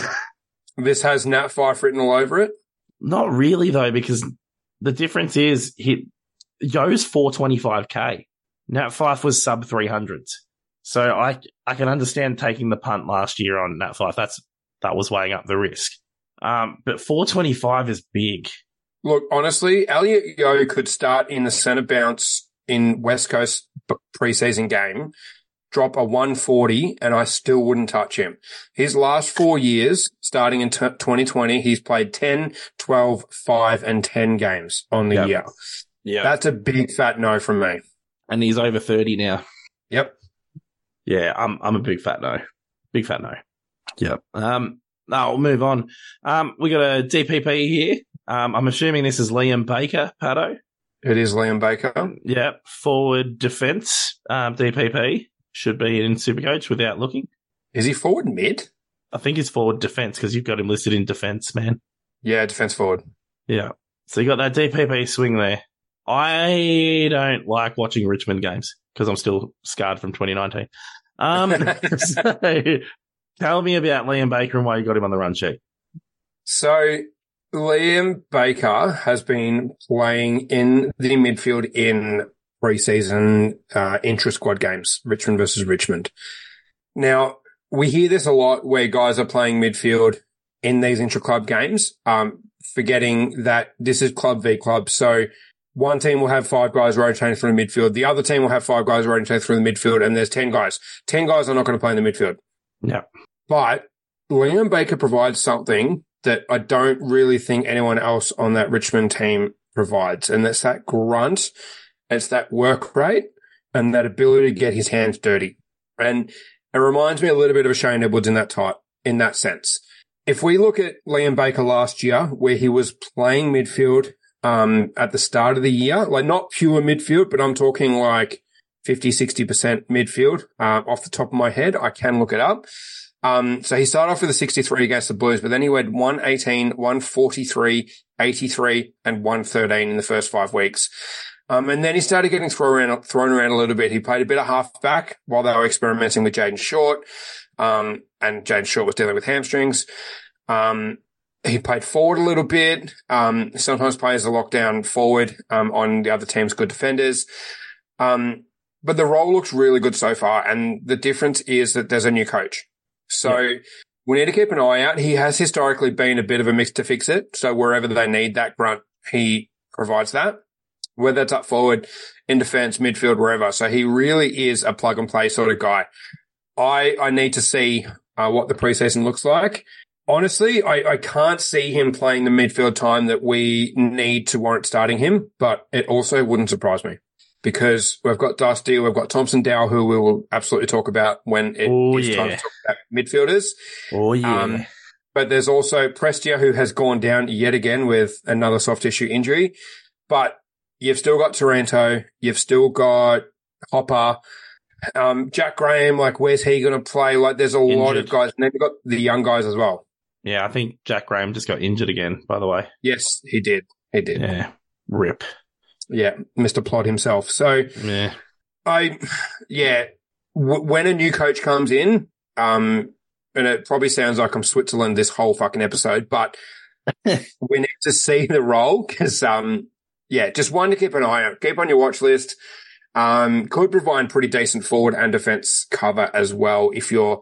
This has Nat Fyfe written all over it. Not really though, because the difference is he Yeo's 425k. Nat Fyfe was sub 300s. So I I can understand taking the punt last year on Nat Fyfe. That's that was weighing up the risk. Um, but 425 is big. Look, honestly, Elliot Yeo could start in the centre bounce in West Coast preseason game, drop a 140, and I still wouldn't touch him. His last four years, starting in t- 2020, he's played 10, 12, 5, and 10 games on the Yep. year. Yeah. That's a big fat no from me. and he's over 30 now. Yep. Yeah, I'm I'm a big fat no. Big fat no. Yep. Um no, we'll move on. Um we got a DPP here. Um I'm assuming this is Liam Baker, Patto. It is Liam Baker. Yep. Forward defense, um, DPP should be in Supercoach without looking. Is he forward mid? I think he's forward defense because you've got him listed in defense, man. Yeah, defense forward. Yeah. So you got that DPP swing there. I don't like watching Richmond games because I'm still scarred from 2019. Um, so tell me about Liam Baker and why you got him on the run sheet. So Liam Baker has been playing in the midfield in preseason uh, intra squad games, Richmond versus Richmond. Now we hear this a lot where guys are playing midfield in these intra club games, um, forgetting that this is club v club. So one team will have five guys rotating through the midfield. The other team will have five guys rotating through the midfield and there's 10 guys. 10 guys are not going to play in the midfield. Yeah. But Liam Baker provides something that I don't really think anyone else on that Richmond team provides. And that's that grunt. It's that work rate and that ability to get his hands dirty. And it reminds me a little bit of a Shane Edwards in that type, in that sense. If we look at Liam Baker last year, where he was playing midfield, um, at the start of the year, like not pure midfield, but I'm talking like 50, 60% midfield, uh, off the top of my head. I can look it up. Um, so he started off with a 63 against the Blues, but then he went 118, 143, 83, and 113 in the first five weeks. Um, and then he started getting thrown around, thrown around a little bit. He played a bit of halfback while they were experimenting with Jayden Short. Um, and Jayden Short was dealing with hamstrings. Um, he played forward a little bit. Um, sometimes plays a lockdown forward, um, on the other team's good defenders. Um, but the role looks really good so far. And the difference is that there's a new coach. So we need to keep an eye out. He has historically been a bit of a mix to fix it. So wherever they need that grunt, he provides that, whether it's up forward, in defense, midfield, wherever. So he really is a plug and play sort of guy. I, I need to see uh, what the preseason looks like. Honestly, I, I can't see him playing the midfield time that we need to warrant starting him, but it also wouldn't surprise me because we've got Dusty, we've got Thomson Dow, who we will absolutely talk about when it is Oh, time yeah. to talk about midfielders. Oh, yeah. Um, but there's also Prestia who has gone down yet again with another soft tissue injury. But you've still got Taranto. You've still got Hopper. Um, Jack Graham, like, where's he going to play? Like, there's a lot of guys. And then you've got the young guys as well. yeah, I think Jack Graham just got injured again, by the way. Yes, he did. He did. Yeah. Rip. Yeah. Mr. Plot himself. So Yeah. I, yeah, w- when a new coach comes in, um, and it probably sounds like I'm Switzerland this whole fucking episode, but we need to see the role because, um, yeah, just one to keep an eye on. Keep on your watch list. Um, could provide pretty decent forward and defense cover as well if you're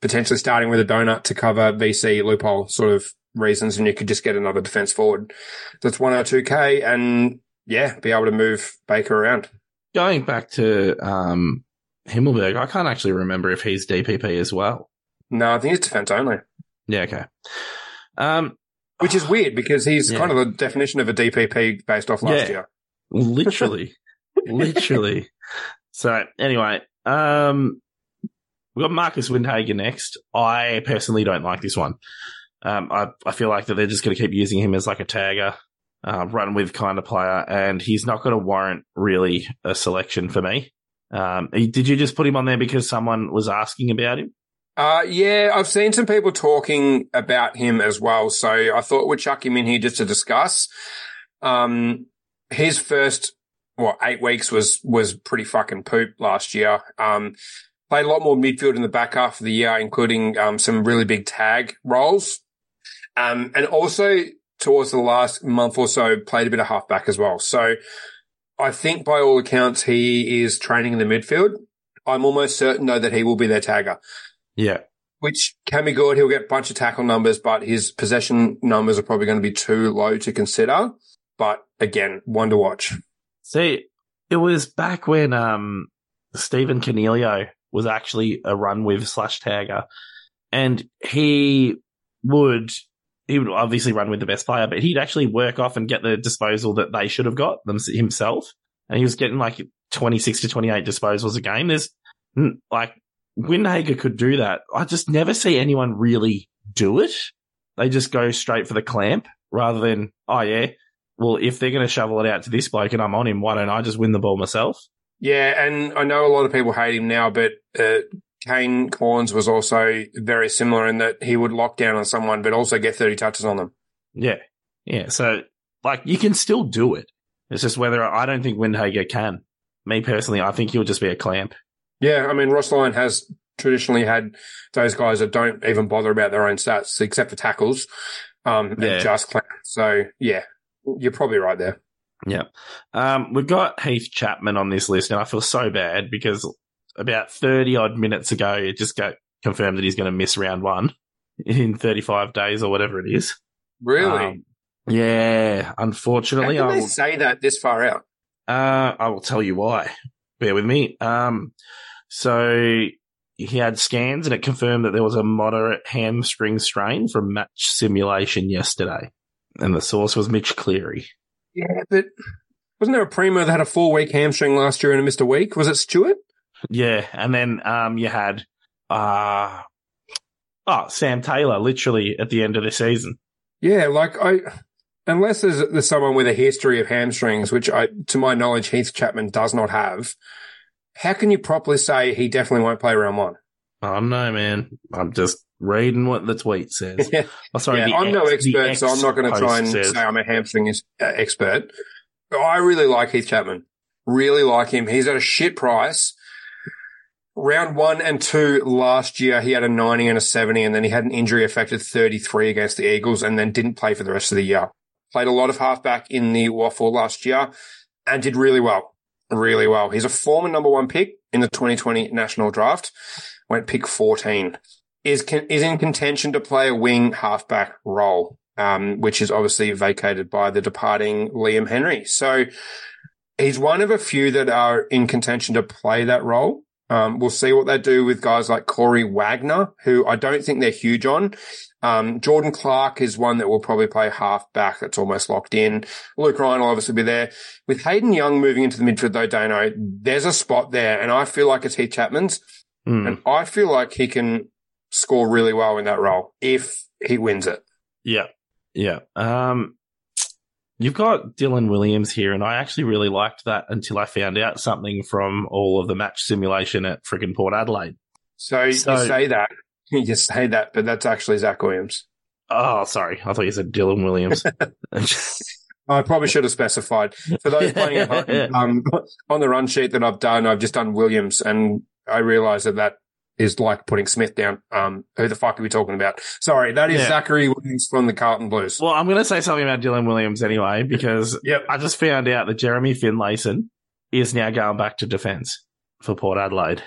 potentially starting with a donut to cover VC loophole sort of reasons and you could just get another defense forward that's 102k and yeah, be able to move Baker around. Going back to um, Himmelberg, I can't actually remember if he's DPP as well. No, I think it's defense only, Yeah, okay. Um, which is weird because he's Yeah. kind of the definition of a DPP based off last Yeah. year. literally, literally. So anyway, um, we've got Marcus Windhager next. I personally don't like this one. Um, I, I feel like that they're just going to keep using him as like a tagger, uh, run with kind of player, and he's not going to warrant really a selection for me. Um, did you just put him on there because someone was asking about him? Uh, yeah, I've seen some people talking about him as well. So I thought we'd chuck him in here just to discuss. Um, his first, what, eight weeks was, was pretty fucking poop last year. Um, played a lot more midfield in the back half of the year, including, um, some really big tag roles. Um, and also towards the last month or so played a bit of halfback as well. So I think by all accounts, he is training in the midfield. I'm almost certain though that he will be their tagger. Yeah. which can be good. He'll get a bunch of tackle numbers, but his possession numbers are probably going to be too low to consider. But again, one to watch. See, it was back when um Stephen Coniglio was actually a run with slash tagger, and he would he would obviously run with the best player, but he'd actually work off and get the disposal that they should have got them himself, and he was getting like twenty six to twenty eight disposals a game. There's like Windhager could do that. I just never see anyone really do it. They just go straight for the clamp rather than oh yeah, well, if they're going to shovel it out to this bloke and I'm on him, why don't I just win the ball myself? Yeah, and I know a lot of people hate him now, but uh, Kane Cornes was also very similar in that he would lock down on someone, but also get 30 touches on them. Yeah. Yeah. So, like, you can still do it. It's just whether I don't think Windhager can. Me personally, I think he'll just be a clamp. Yeah, I mean, Ross Lyon has traditionally had those guys that don't even bother about their own stats except for tackles, um, Yeah. and just clamp. So, yeah, you're probably right there. Yeah. Um, we've got Heath Chapman on this list, and I feel so bad because about 30 odd minutes ago, it just got confirmed that he's going to miss round one in 35 days or whatever it is. Really? Um, yeah. Unfortunately, I they will, say that this far out? uh, I will tell you why. Bear with me. Um, so he had scans and it confirmed that there was a moderate hamstring strain from match simulation yesterday. And the source was Mitch Cleary. Yeah, but wasn't there a primo that had a four week hamstring last year and missed a week? Was it Stewart? Yeah, and then um you had uh oh Sam Taylor literally at the end of the season. Yeah, like I, unless there's, there's someone with a history of hamstrings, which I, to my knowledge, Heath Chapman does not have. How can you properly say he definitely won't play round one? I don't know, man. I'm just reading what the tweet says. Oh, sorry, yeah I'm no ex- the expert, so I'm not going to try and says- say I'm a hamstring uh, expert. But I really like Heath Chapman. Really like him. He's at a shit price. Round one and two last year, he had a 90 and a 70, and then he had an injury affected 33 against the Eagles and then didn't play for the rest of the year. Played a lot of halfback in the waffle last year and did really well. Really well. He's a former number one pick in the 2020 national draft. Went pick 14. Is, is in contention to play a wing halfback role, um, which is obviously vacated by the departing Liam Henry. So he's one of a few that are in contention to play that role. Um, we'll see what they do with guys like Corey Wagner, who I don't think they're huge on. Um, Jordan Clark is one that will probably play half back. That's almost locked in. Luke Ryan will obviously be there. With Hayden Young moving into the midfield though, Dano, there's a spot there and I feel like it's Heath Chapman's Hmm. and I feel like he can score really well in that role if he wins it. Yeah. Yeah. Um, you've got Dylan Williams here, and I actually really liked that until I found out something from all of the match simulation at friggin' Port Adelaide. So, So- you say that, you just say that, but that's actually Zach Williams. Oh, sorry. I thought you said Dylan Williams. I probably should have specified. For those playing at home, um, on the run sheet that I've done, I've just done Williams, and I realise that that is like putting Smith down. Um, who the fuck are we talking about? Sorry, that is Yeah. Zachary Williams from the Carlton Blues. well, I'm going to say something about Dylan Williams anyway, because Yep. I just found out that Jeremy Finlayson is now going back to defence for Port Adelaide.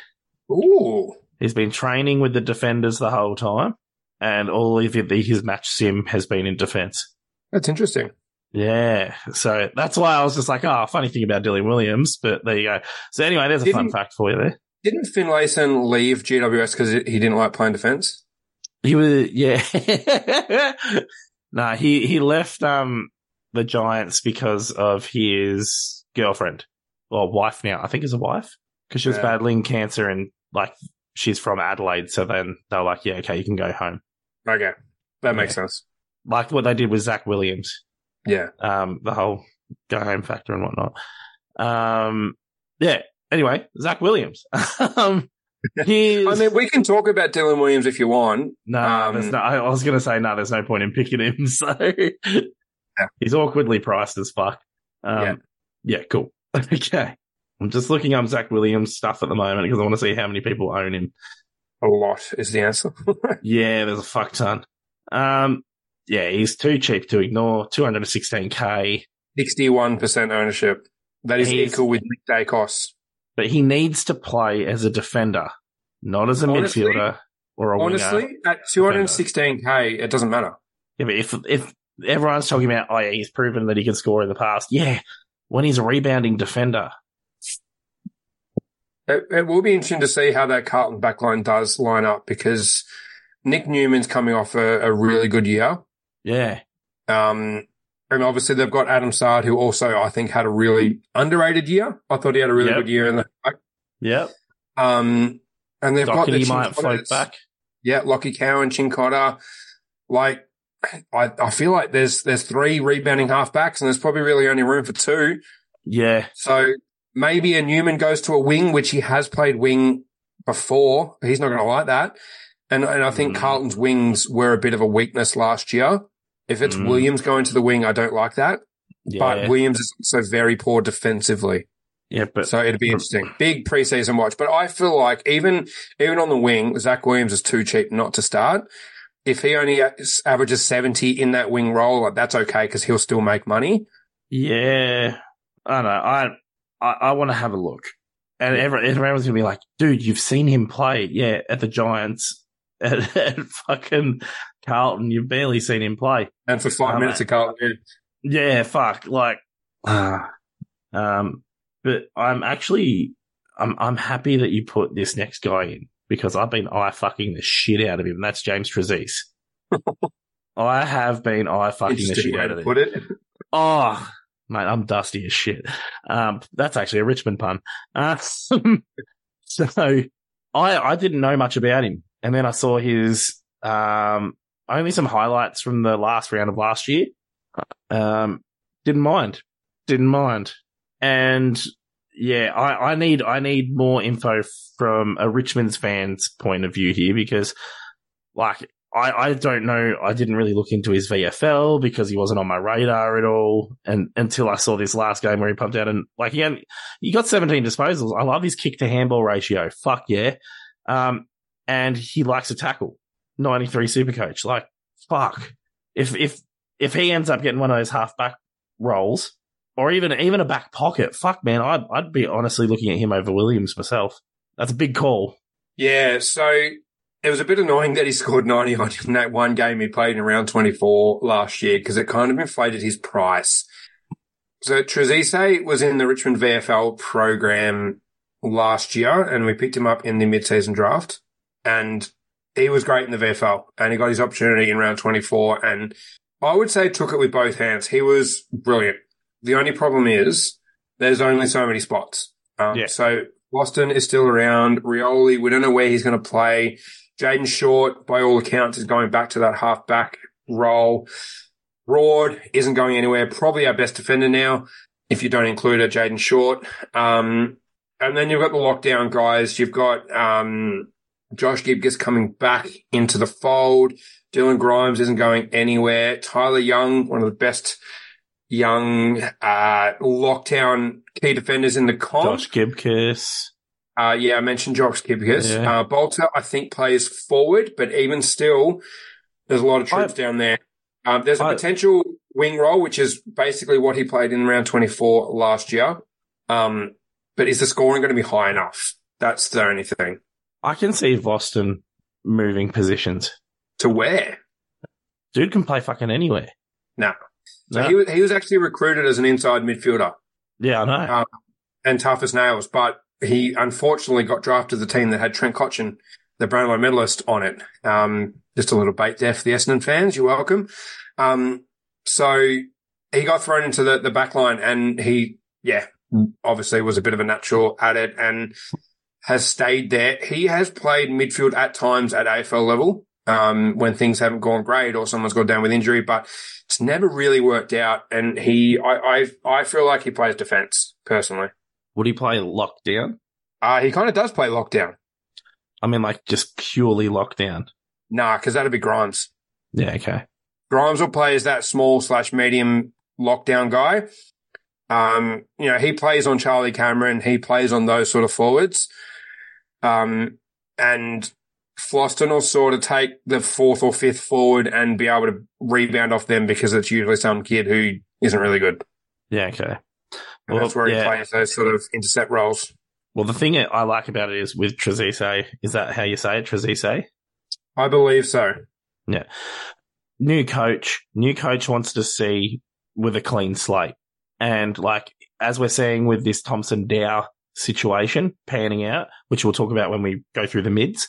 Ooh, He's been training with the defenders the whole time, and all of his match sim has been in defence. that's interesting. Yeah, so that's why I was just like, oh, funny thing about Dylan Williams, but there you go. So anyway, there's a fun Didn't- fact for you there. Didn't Finlayson leave GWS because he didn't like playing defence? He was, yeah. nah, he, he left, um, the Giants because of his girlfriend or wife now. I think is a wife because she was Yeah. battling cancer and like she's from Adelaide. So then they're like, yeah, okay, you can go home. Okay, that makes sense. Like what they did with Zach Williams. Yeah. um, the whole go home factor and whatnot. Um, yeah. Anyway, Zach Williams. um, he's, I mean, we can talk about Dylan Williams if you want. no, um, no, I was going to say, no, there's no point in picking him. So he's awkwardly priced as fuck. Um, Yeah. yeah, cool. okay. I'm just looking up Zach Williams stuff at the moment because I want to see how many people own him. A lot is the answer. Yeah, there's a fuck ton. Um, yeah, he's too cheap to ignore. 216k. 61% ownership. That is He's- equal with Nick Daicos. but he needs to play as a defender, not as a Honestly, midfielder. or a winger. Honestly, at 216k, it doesn't matter. Yeah, but if if everyone's talking about, oh yeah, he's proven that he can score in the past. Yeah, when he's a rebounding defender. It, it will be interesting to see how that Carlton backline does line up because Nick Newman's coming off a, a really good year. Yeah, Um, and obviously they've got Adam Saad, who also I think had a really underrated year. I thought he had a really Yep. good year in the back. yep. Um, and they've got the might float back. Yeah, Lachie Cowan, Chincotta. Like, I, I feel like there's there's three rebounding halfbacks, and there's probably really only room for two. Yeah, So maybe a Newman goes to a wing, which he has played wing before. He's not going to like that. And and I think Mm. Carlton's wings were a bit of a weakness last year. If it's Mm. Williams going to the wing, I don't like that. yeah, But Williams is also very poor defensively. yeah. But So it'd be interesting. Big preseason watch. But I feel like even, even on the wing, Zach Williams is too cheap not to start. If he only averages 70 in that wing role, like that's okay because he'll still make money. yeah, I don't know. I I, I want to have a look, and every, everyone's gonna be like, "Dude, you've seen him play, yeah, at the Giants." At, at fucking Carlton, you've barely seen him play. And for five Oh, minutes of Carlton, yeah. Yeah, fuck. Like, ah, um, but I'm actually, I'm, I'm happy that you put this next guy in because I've been eye fucking the shit out of him. And that's James Trezise. I have been eye fucking the shit out of him. put it. Oh, mate, I'm dusty as shit. Um, that's actually a Richmond pun. Uh, so I, I didn't know much about him. And then I saw his, um, only some highlights from the last round of last year. Um, didn't mind, didn't mind. And yeah, I, I need, I need more info from a Richmond's fans point of view here because like, I, I don't know. I didn't really look into his VFL because he wasn't on my radar at all. And until I saw this last game where he pumped out and like he he got 17 disposals. I love his kick to handball ratio. Fuck yeah. Um, and he likes to tackle 93 super coach. Like fuck. If, if, if he ends up getting one of those half back roles or even, even a back pocket, fuck man, I'd, I'd be honestly looking at him over Williams myself. That's a big call. Yeah, so it was a bit annoying that he scored 90 odd in that one game he played in round 24 last year because it kind of inflated his price. So Trezise was in the Richmond VFL program last year and we picked him up in the mid-season draft and he was great in the VFL and he got his opportunity in round 24 and I would say took it with both hands. He was brilliant. The only problem is there's only so many spots. Um, Yeah. So Vlastuin is still around. Rioli, we don't know where he's going to play. Jayden Short, by all accounts, is going back to that halfback role. Broad isn't going anywhere. Probably our best defender now, if you don't include a Jayden Short. Um, and then you've got the lockdown guys. You've got um, Josh Gibcus coming back into the fold. Dylan Grimes isn't going anywhere. Tyler Young, one of the best young uh, lockdown key defenders in the comp. Josh Gibcus. Uh, yeah, I mentioned Josh Gibcus. Yeah. Uh, Bolton, I think, plays forward, but even still, there's a lot of troops I- down there. Um, there's a I- potential wing role, which is basically what he played in round 24 last year. Um, but is the scoring going to be high enough? That's the only thing. I can see Vlastuin moving positions. To where? Dude can play fucking anywhere. No. So No. he, was, he was actually recruited as an inside midfielder yeah, I know. Uh, and tough as nails, but he unfortunately got drafted to the team that had Trent Cotchin, the Brownlow medalist, on it. Um, just a little bait there for the Essendon fans. You're welcome. Um, so he got thrown into the, the back line and he, yeah, obviously was a bit of a natural at it and has stayed there. He has played midfield at times at AFL level. Um, when things haven't gone great or someone's gone down with injury, but it's never really worked out. And he, I, I, I feel like he plays defense personally. Would he play lockdown? Uh, he kind of does play lockdown. I mean, like just purely lockdown. Nah, cause that'd be Grimes. Yeah, okay. Grimes will play as that small slash medium lockdown guy. Um, you know, he plays on Charlie Cameron. He plays on those sort of forwards. Um, and Vlastuin will sort of take the fourth or fifth forward and be able to rebound off them because it's usually some kid who isn't really good. Yeah, okay. And that's where he yeah. plays those sort of intercept roles. Well, the thing I like about it is with Trezise, is that how you say it? Trezise? I believe so. Yeah. New coach, new coach wants to see with a clean slate. And like, as we're seeing with this Thomson Dow situation panning out, which we'll talk about when we go through the mids,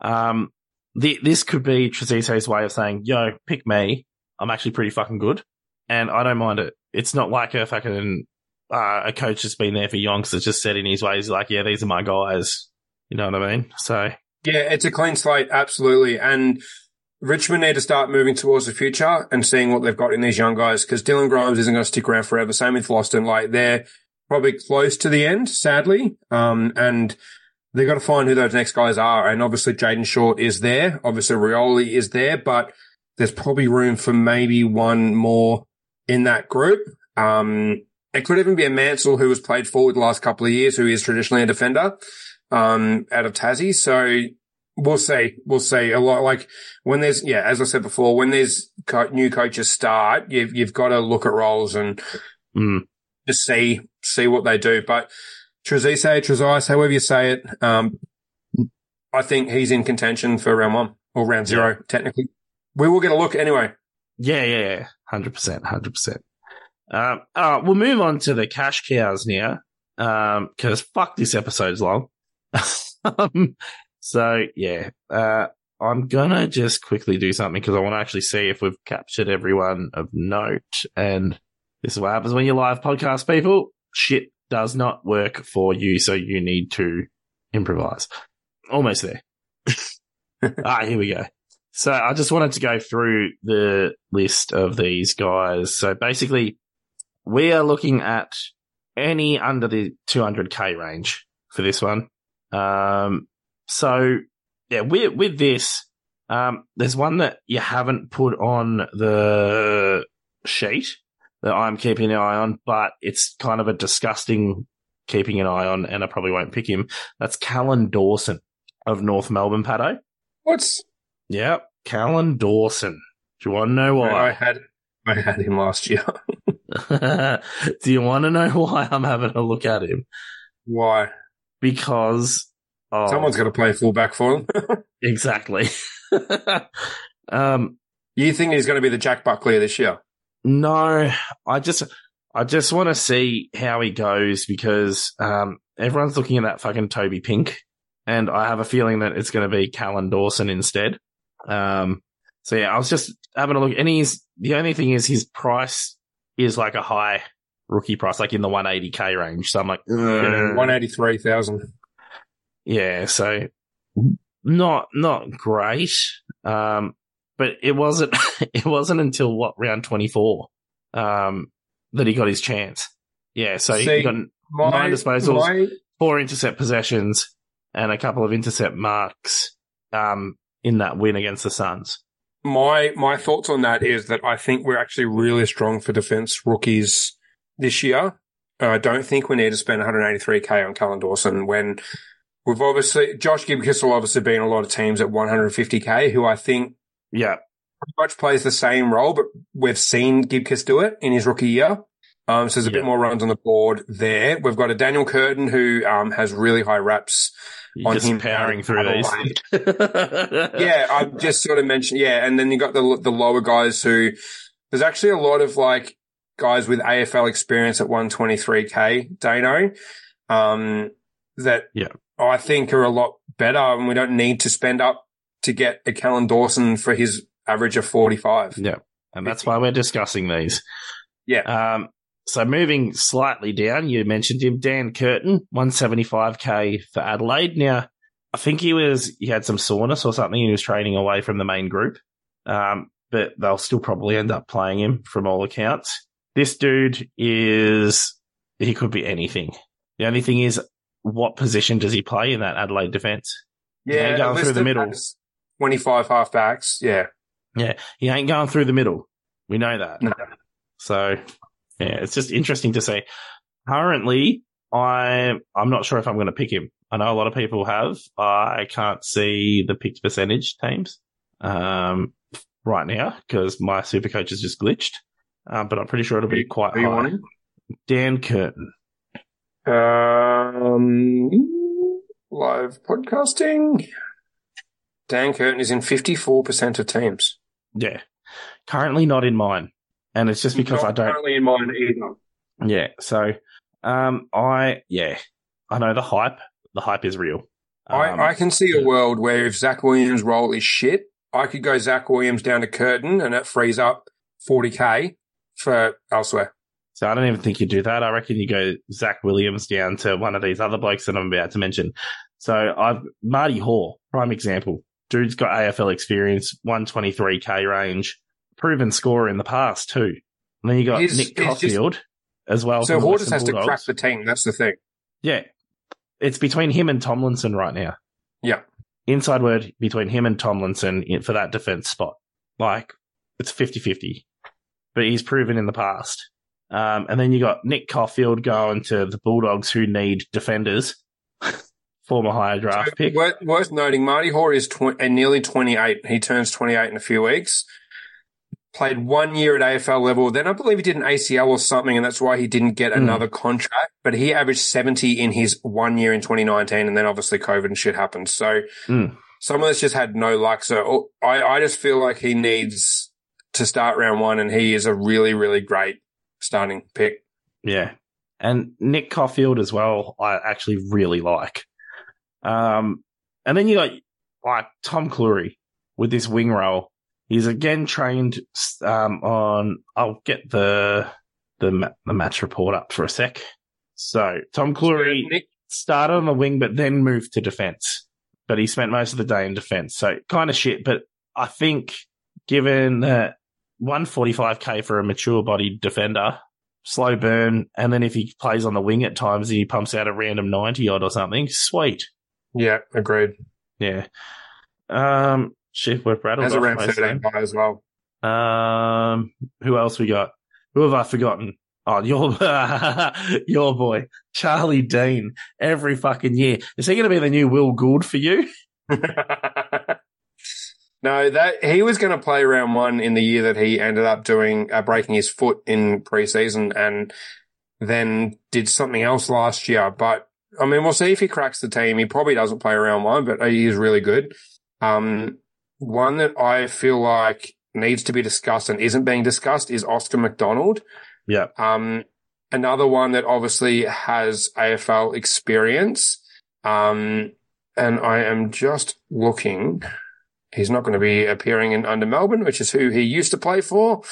um, the, this could be Trezise's way of saying, yo, pick me. I'm actually pretty fucking good. And I don't mind it. It's not like a fucking, uh, a coach that's been there for yonks that's just said in his ways, like, yeah, these are my guys. You know what I mean? So, Yeah, it's a clean slate, absolutely. And Richmond need to start moving towards the future and seeing what they've got in these young guys because Dylan Grimes isn't going to stick around forever. Same with Vlastuin. Like they're probably close to the end, sadly. Um, and they've got to find who those next guys are. And obviously Jayden Short is there. Obviously Rioli is there, but there's probably room for maybe one more in that group. Um, it could even be a Mansell who was played forward the last couple of years, who is traditionally a defender um, out of Tassie. So we'll see. We'll see a lot. Like when there's, yeah, as I said before, when there's co- new coaches start, you've, you've got to look at roles and mm. just see, see what they do. But Trezise, Trezise, however you say it, um, I think he's in contention for round one or round zero, yeah. technically. We will get a look anyway. Yeah, yeah, yeah. 100%, 100%. Um, all right, we'll move on to the cash cows now because um, fuck, this episode's long. um, so yeah, uh, I'm gonna just quickly do something because I want to actually see if we've captured everyone of note. And this is what happens when you live podcast people. Shit does not work for you, so you need to improvise. Almost there. ah, here we go. So I just wanted to go through the list of these guys. So basically, we are looking at any under the 200k range for this one. Um, so yeah, with, with this, um, there's one that you haven't put on the sheet that I'm keeping an eye on, but it's kind of a disgusting keeping an eye on, and I probably won't pick him. That's Callan Dawson of North Melbourne, Patto. What's, Yep, Callan Dawson. Do you want to know why? I had, I had him last year. Do you want to know why I'm having a look at him? Why? Because oh, Someone's got to play fullback for him. exactly. um, you think he's going to be the Jack Buckley this year? no, I just, I just want to see how he goes because um, everyone's looking at that fucking Toby Pink, and I have a feeling that it's going to be Callan Dawson instead. Um, so yeah, I was just having a look, and he's the only thing is his price is like a high rookie price, like in the 180k range. So I'm like, "Ugh." One eighty three thousand. Yeah, so not not great. Um, but it wasn't it wasn't until what round twenty four um that he got his chance. Yeah, so he got My, Nine disposals. my- four intercept possessions and a couple of intercept marks um in that win against the Suns. My my thoughts on that is that I think we're actually really strong for defense rookies this year. Uh, I don't think we need to spend 183k on Callan Dawson when we've obviously Josh Gibcus will obviously be in a lot of teams at 150k, who I think Yeah, pretty much plays the same role, but we've seen Gibkiss do it in his rookie year. Um, so there's a Yeah. bit more runs on the board there. We've got a Daniel Curtin who um, has really high reps you're On just him, powering uh, through these. yeah, I just sort of mentioned, yeah, and then you got the the lower guys who there's actually a lot of like guys with AFL experience at 123k, Dano, um, that Yeah. I think are a lot better, and we don't need to spend up to get a Kellen Dawson for his average of 45. Yeah, and that's why we're discussing these. Yeah. Um, so moving slightly down, you mentioned him, Dan Curtin, 175k for Adelaide. Now, I think he was, he had some soreness or something. He was training away from the main group. Um, but they'll still probably end up playing him from all accounts. This dude is, he could be anything. The only thing is, what position does he play in that Adelaide defense? Yeah, ain't going through the middle. 25 halfbacks. Yeah, yeah. He ain't going through the middle. We know that. No. So yeah, it's just interesting to say. Currently, I I'm not sure if I'm going to pick him. I know a lot of people have. I can't see the picked percentage teams um, right now because my super coach has just glitched. Um, but I'm pretty sure it'll be quite Who high. Dan Curtin. Um, live podcasting. Dan Curtin is in 54% of teams. Yeah. Currently not in mine. And it's just because Not I don't. currently in mine either. Yeah. So, um, I, yeah, I know the hype. The hype is real. Um, I, I can see a world where if Zach Williams' role is shit, I could go Zach Williams down to Curtin and it frees up 40k for elsewhere. so I don't even think you do that. I reckon you go Zach Williams down to one of these other blokes that I'm about to mention. So I've Marty Hore, prime example. Dude's got AFL experience, 123k range, proven scorer in the past too. And then you got He's- Nick just- as well. So Hortus has to Bulldogs. crack the team. That's the thing. Yeah. It's between him and Tomlinson right now. Yeah. Inside word between him and Tomlinson for that defense spot. Like, it's 50 50. But he's proven in the past. Um, and then you got Nick Coffield going to the Bulldogs who need defenders. Former higher draft So, pick. worth, worth noting, Marty Hore is tw- uh, nearly 28. He turns 28 in a few weeks. Played one year at AFL level. Then I believe he did an ACL or something, and that's why he didn't get Hmm. another contract. But he averaged 70 in his one year in 2019, and then obviously COVID and shit happened. So Mm. some of us just had no luck. So oh, I, I just feel like he needs to start round one, and he is a really, really great starting pick. Yeah. And Nick Coffield as well, I actually really like. Um, and then you got like Tom Cleary with this wing roll. He's again trained um, on. I'll get the the the match report up for a sec. So Tom Cleary started on the wing, but then moved to defense. But he spent most of the day in defense, so kind of shit. But I think, given that 145k for a mature bodied defender, slow burn, and then if he plays on the wing at times, he pumps out a random 90 odd or something. Sweet, yeah, agreed. yeah. Um, shit, we're rattled Has around 13 of them. as well. Um, who else we got? Who have I forgotten? Oh, your your boy Charlie Dean. Every fucking year, is he going to be the new Will Gould for you? no, that he was going to play round one in the year that he ended up doing uh, breaking his foot in preseason, and then did something else last year. But I mean, we'll see if he cracks the team. He probably doesn't play round one, but he is really good. Um, one that I feel like needs to be discussed and isn't being discussed is Oscar McDonald. Yeah, Um, another one that obviously has AFL experience. Um, and I am just looking. He's not going to be appearing in under Melbourne, which is who he used to play for,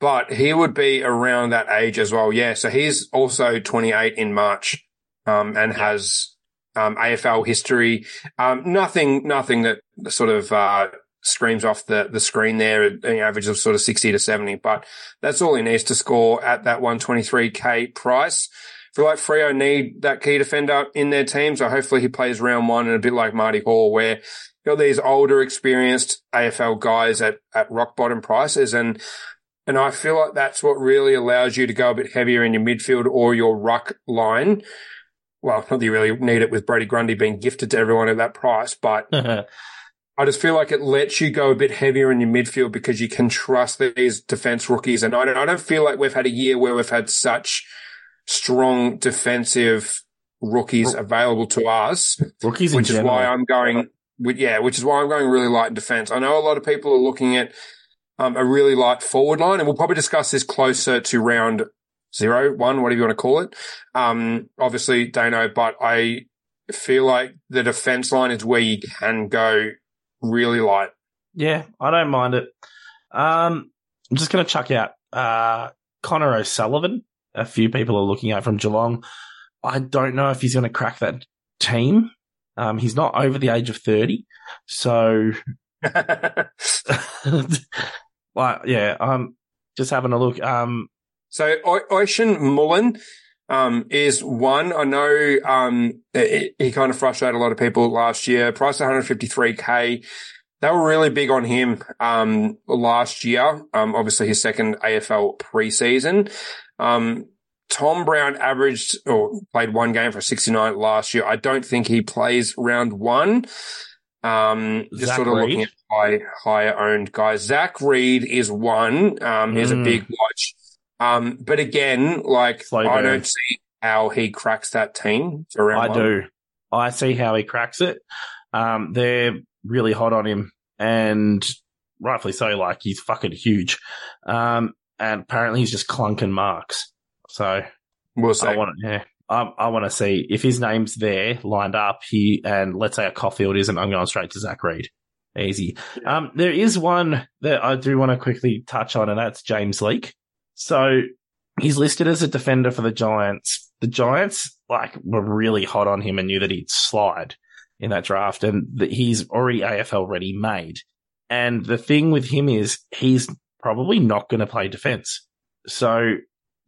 but he would be around that age as well. Yeah. So he's also 28 in March, um, and has, um, AFL history. Um, nothing, nothing that sort of, uh, screams off the, the screen there, an average of sort of 60 to 70, but that's all he needs to score at that 123k price. I feel like Freo need that key defender in their team, so hopefully he plays round one and a bit like Marty Hore, where you got these older, experienced AFL guys at, at rock bottom prices, and and I feel like that's what really allows you to go a bit heavier in your midfield or your ruck line. Well, not that you really need it with Brodie Grundy being gifted to everyone at that price, but I just feel like it lets you go a bit heavier in your midfield because you can trust these defense rookies. And I don't, I don't feel like we've had a year where we've had such strong defensive rookies available to us, rookies in which is general. why I'm going with, yeah, which is why I'm going really light in defense. I know a lot of people are looking at um, a really light forward line and we'll probably discuss this closer to round zero, one, whatever you want to call it. Um, obviously Dano, but I feel like the defense line is where you can go really light. Yeah, I don't mind it. Um, I'm just going to chuck out uh, Connor O'Sullivan. A few people are looking at from Geelong. I don't know if he's going to crack that team. Um, he's not over the age of 30. So, like, yeah, I'm just having a look. Um, So O- Ocean Mullen um, is one. I know um, he, he kind of frustrated a lot of people last year. Price 153k. They were really big on him um, last year. Um, obviously, his second AFL preseason. Um, Tom Brown averaged or played one game for 69 last year. I don't think he plays round one. Um, just Zach sort of Reid? looking at high, higher owned guys. Zach Reid is one. Um, is a Mm. big watch. Um, but again, like Slow I don't see how he cracks that team I one. do. I see how he cracks it. Um, they're really hot on him, and rightfully so. Like he's fucking huge, um, and apparently he's just clunking marks. So We'll see. I want to, yeah, I, I want to see if his name's there lined up. He and let's say a Coffield isn't. I'm going straight to Zach Reid. Easy. Um, there is one that I do want to quickly touch on, and that's James Leake. So he's listed as a defender for the Giants. The Giants like were really hot on him and knew that he'd slide in that draft, and that he's already AFL ready made. And the thing with him is he's probably not going to play defense. So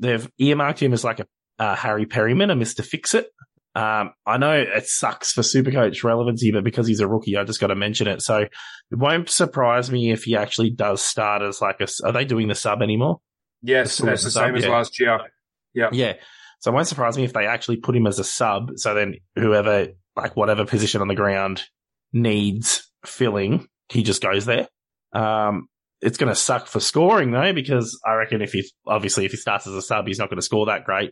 they've earmarked him as like a uh, Harry Perryman, a Mister Fix It. Um, I know it sucks for Supercoach relevancy, but because he's a rookie, I just got to mention it. So it won't surprise me if he actually does start as like a. Are they doing the sub anymore? Yes, the that's the sub, same as yeah. last year. Yeah. Yeah. So it won't surprise me if they actually put him as a sub. So then whoever, like whatever position on the ground needs filling, he just goes there. Um, it's going to suck for scoring though, because I reckon if he, obviously if he starts as a sub, he's not going to score that great.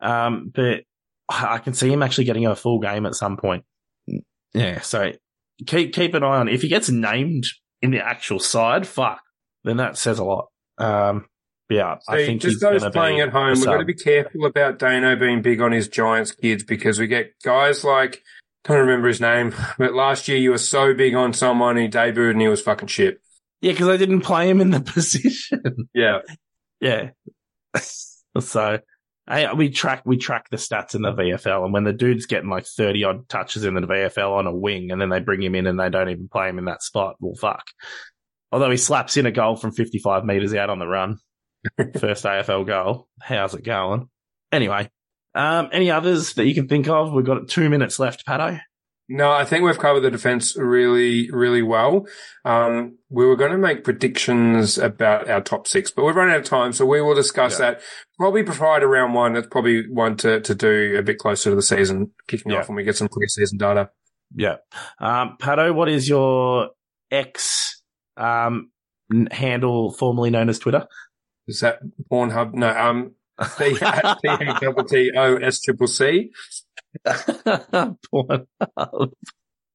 Um, but I can see him actually getting a full game at some point. Yeah. So keep, keep an eye on, if he gets named in the actual side, fuck, then that says a lot. Um, yeah, I See, think just he's those gonna playing at home, we've got to be careful about Dano being big on his Giants kids because we get guys like can't remember his name, but last year you were so big on someone who debuted and he was fucking shit. Yeah, because I didn't play him in the position. Yeah, yeah. so, hey, we track we track the stats in the VFL, and when the dude's getting like thirty odd touches in the VFL on a wing, and then they bring him in and they don't even play him in that spot, well, fuck. Although he slaps in a goal from fifty five meters out on the run, first AFL goal. How's it going? Anyway, um, any others that you can think of? We've got two minutes left, Patto. no, I think we've covered the defense really, really well. Um, we were going to make predictions about our top six, but we've run out of time, so we will discuss that probably prior to round one. That's probably one to to do a bit closer to the season kicking Yeah. off when we get some pre-season data. Yeah. Um, Patto, what is your X um, handle formerly known as Twitter? Is that Pornhub? No, um, T T T O S triple C. Pornhub.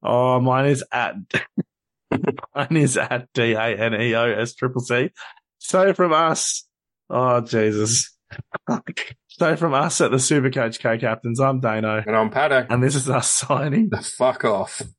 oh, mine is at mine is at D A N E O S triple C. So from us, oh Jesus. so from us at the Supercoach Co-Captains, I'm Dano, And I'm Paddock. and this is us signing. The fuck off.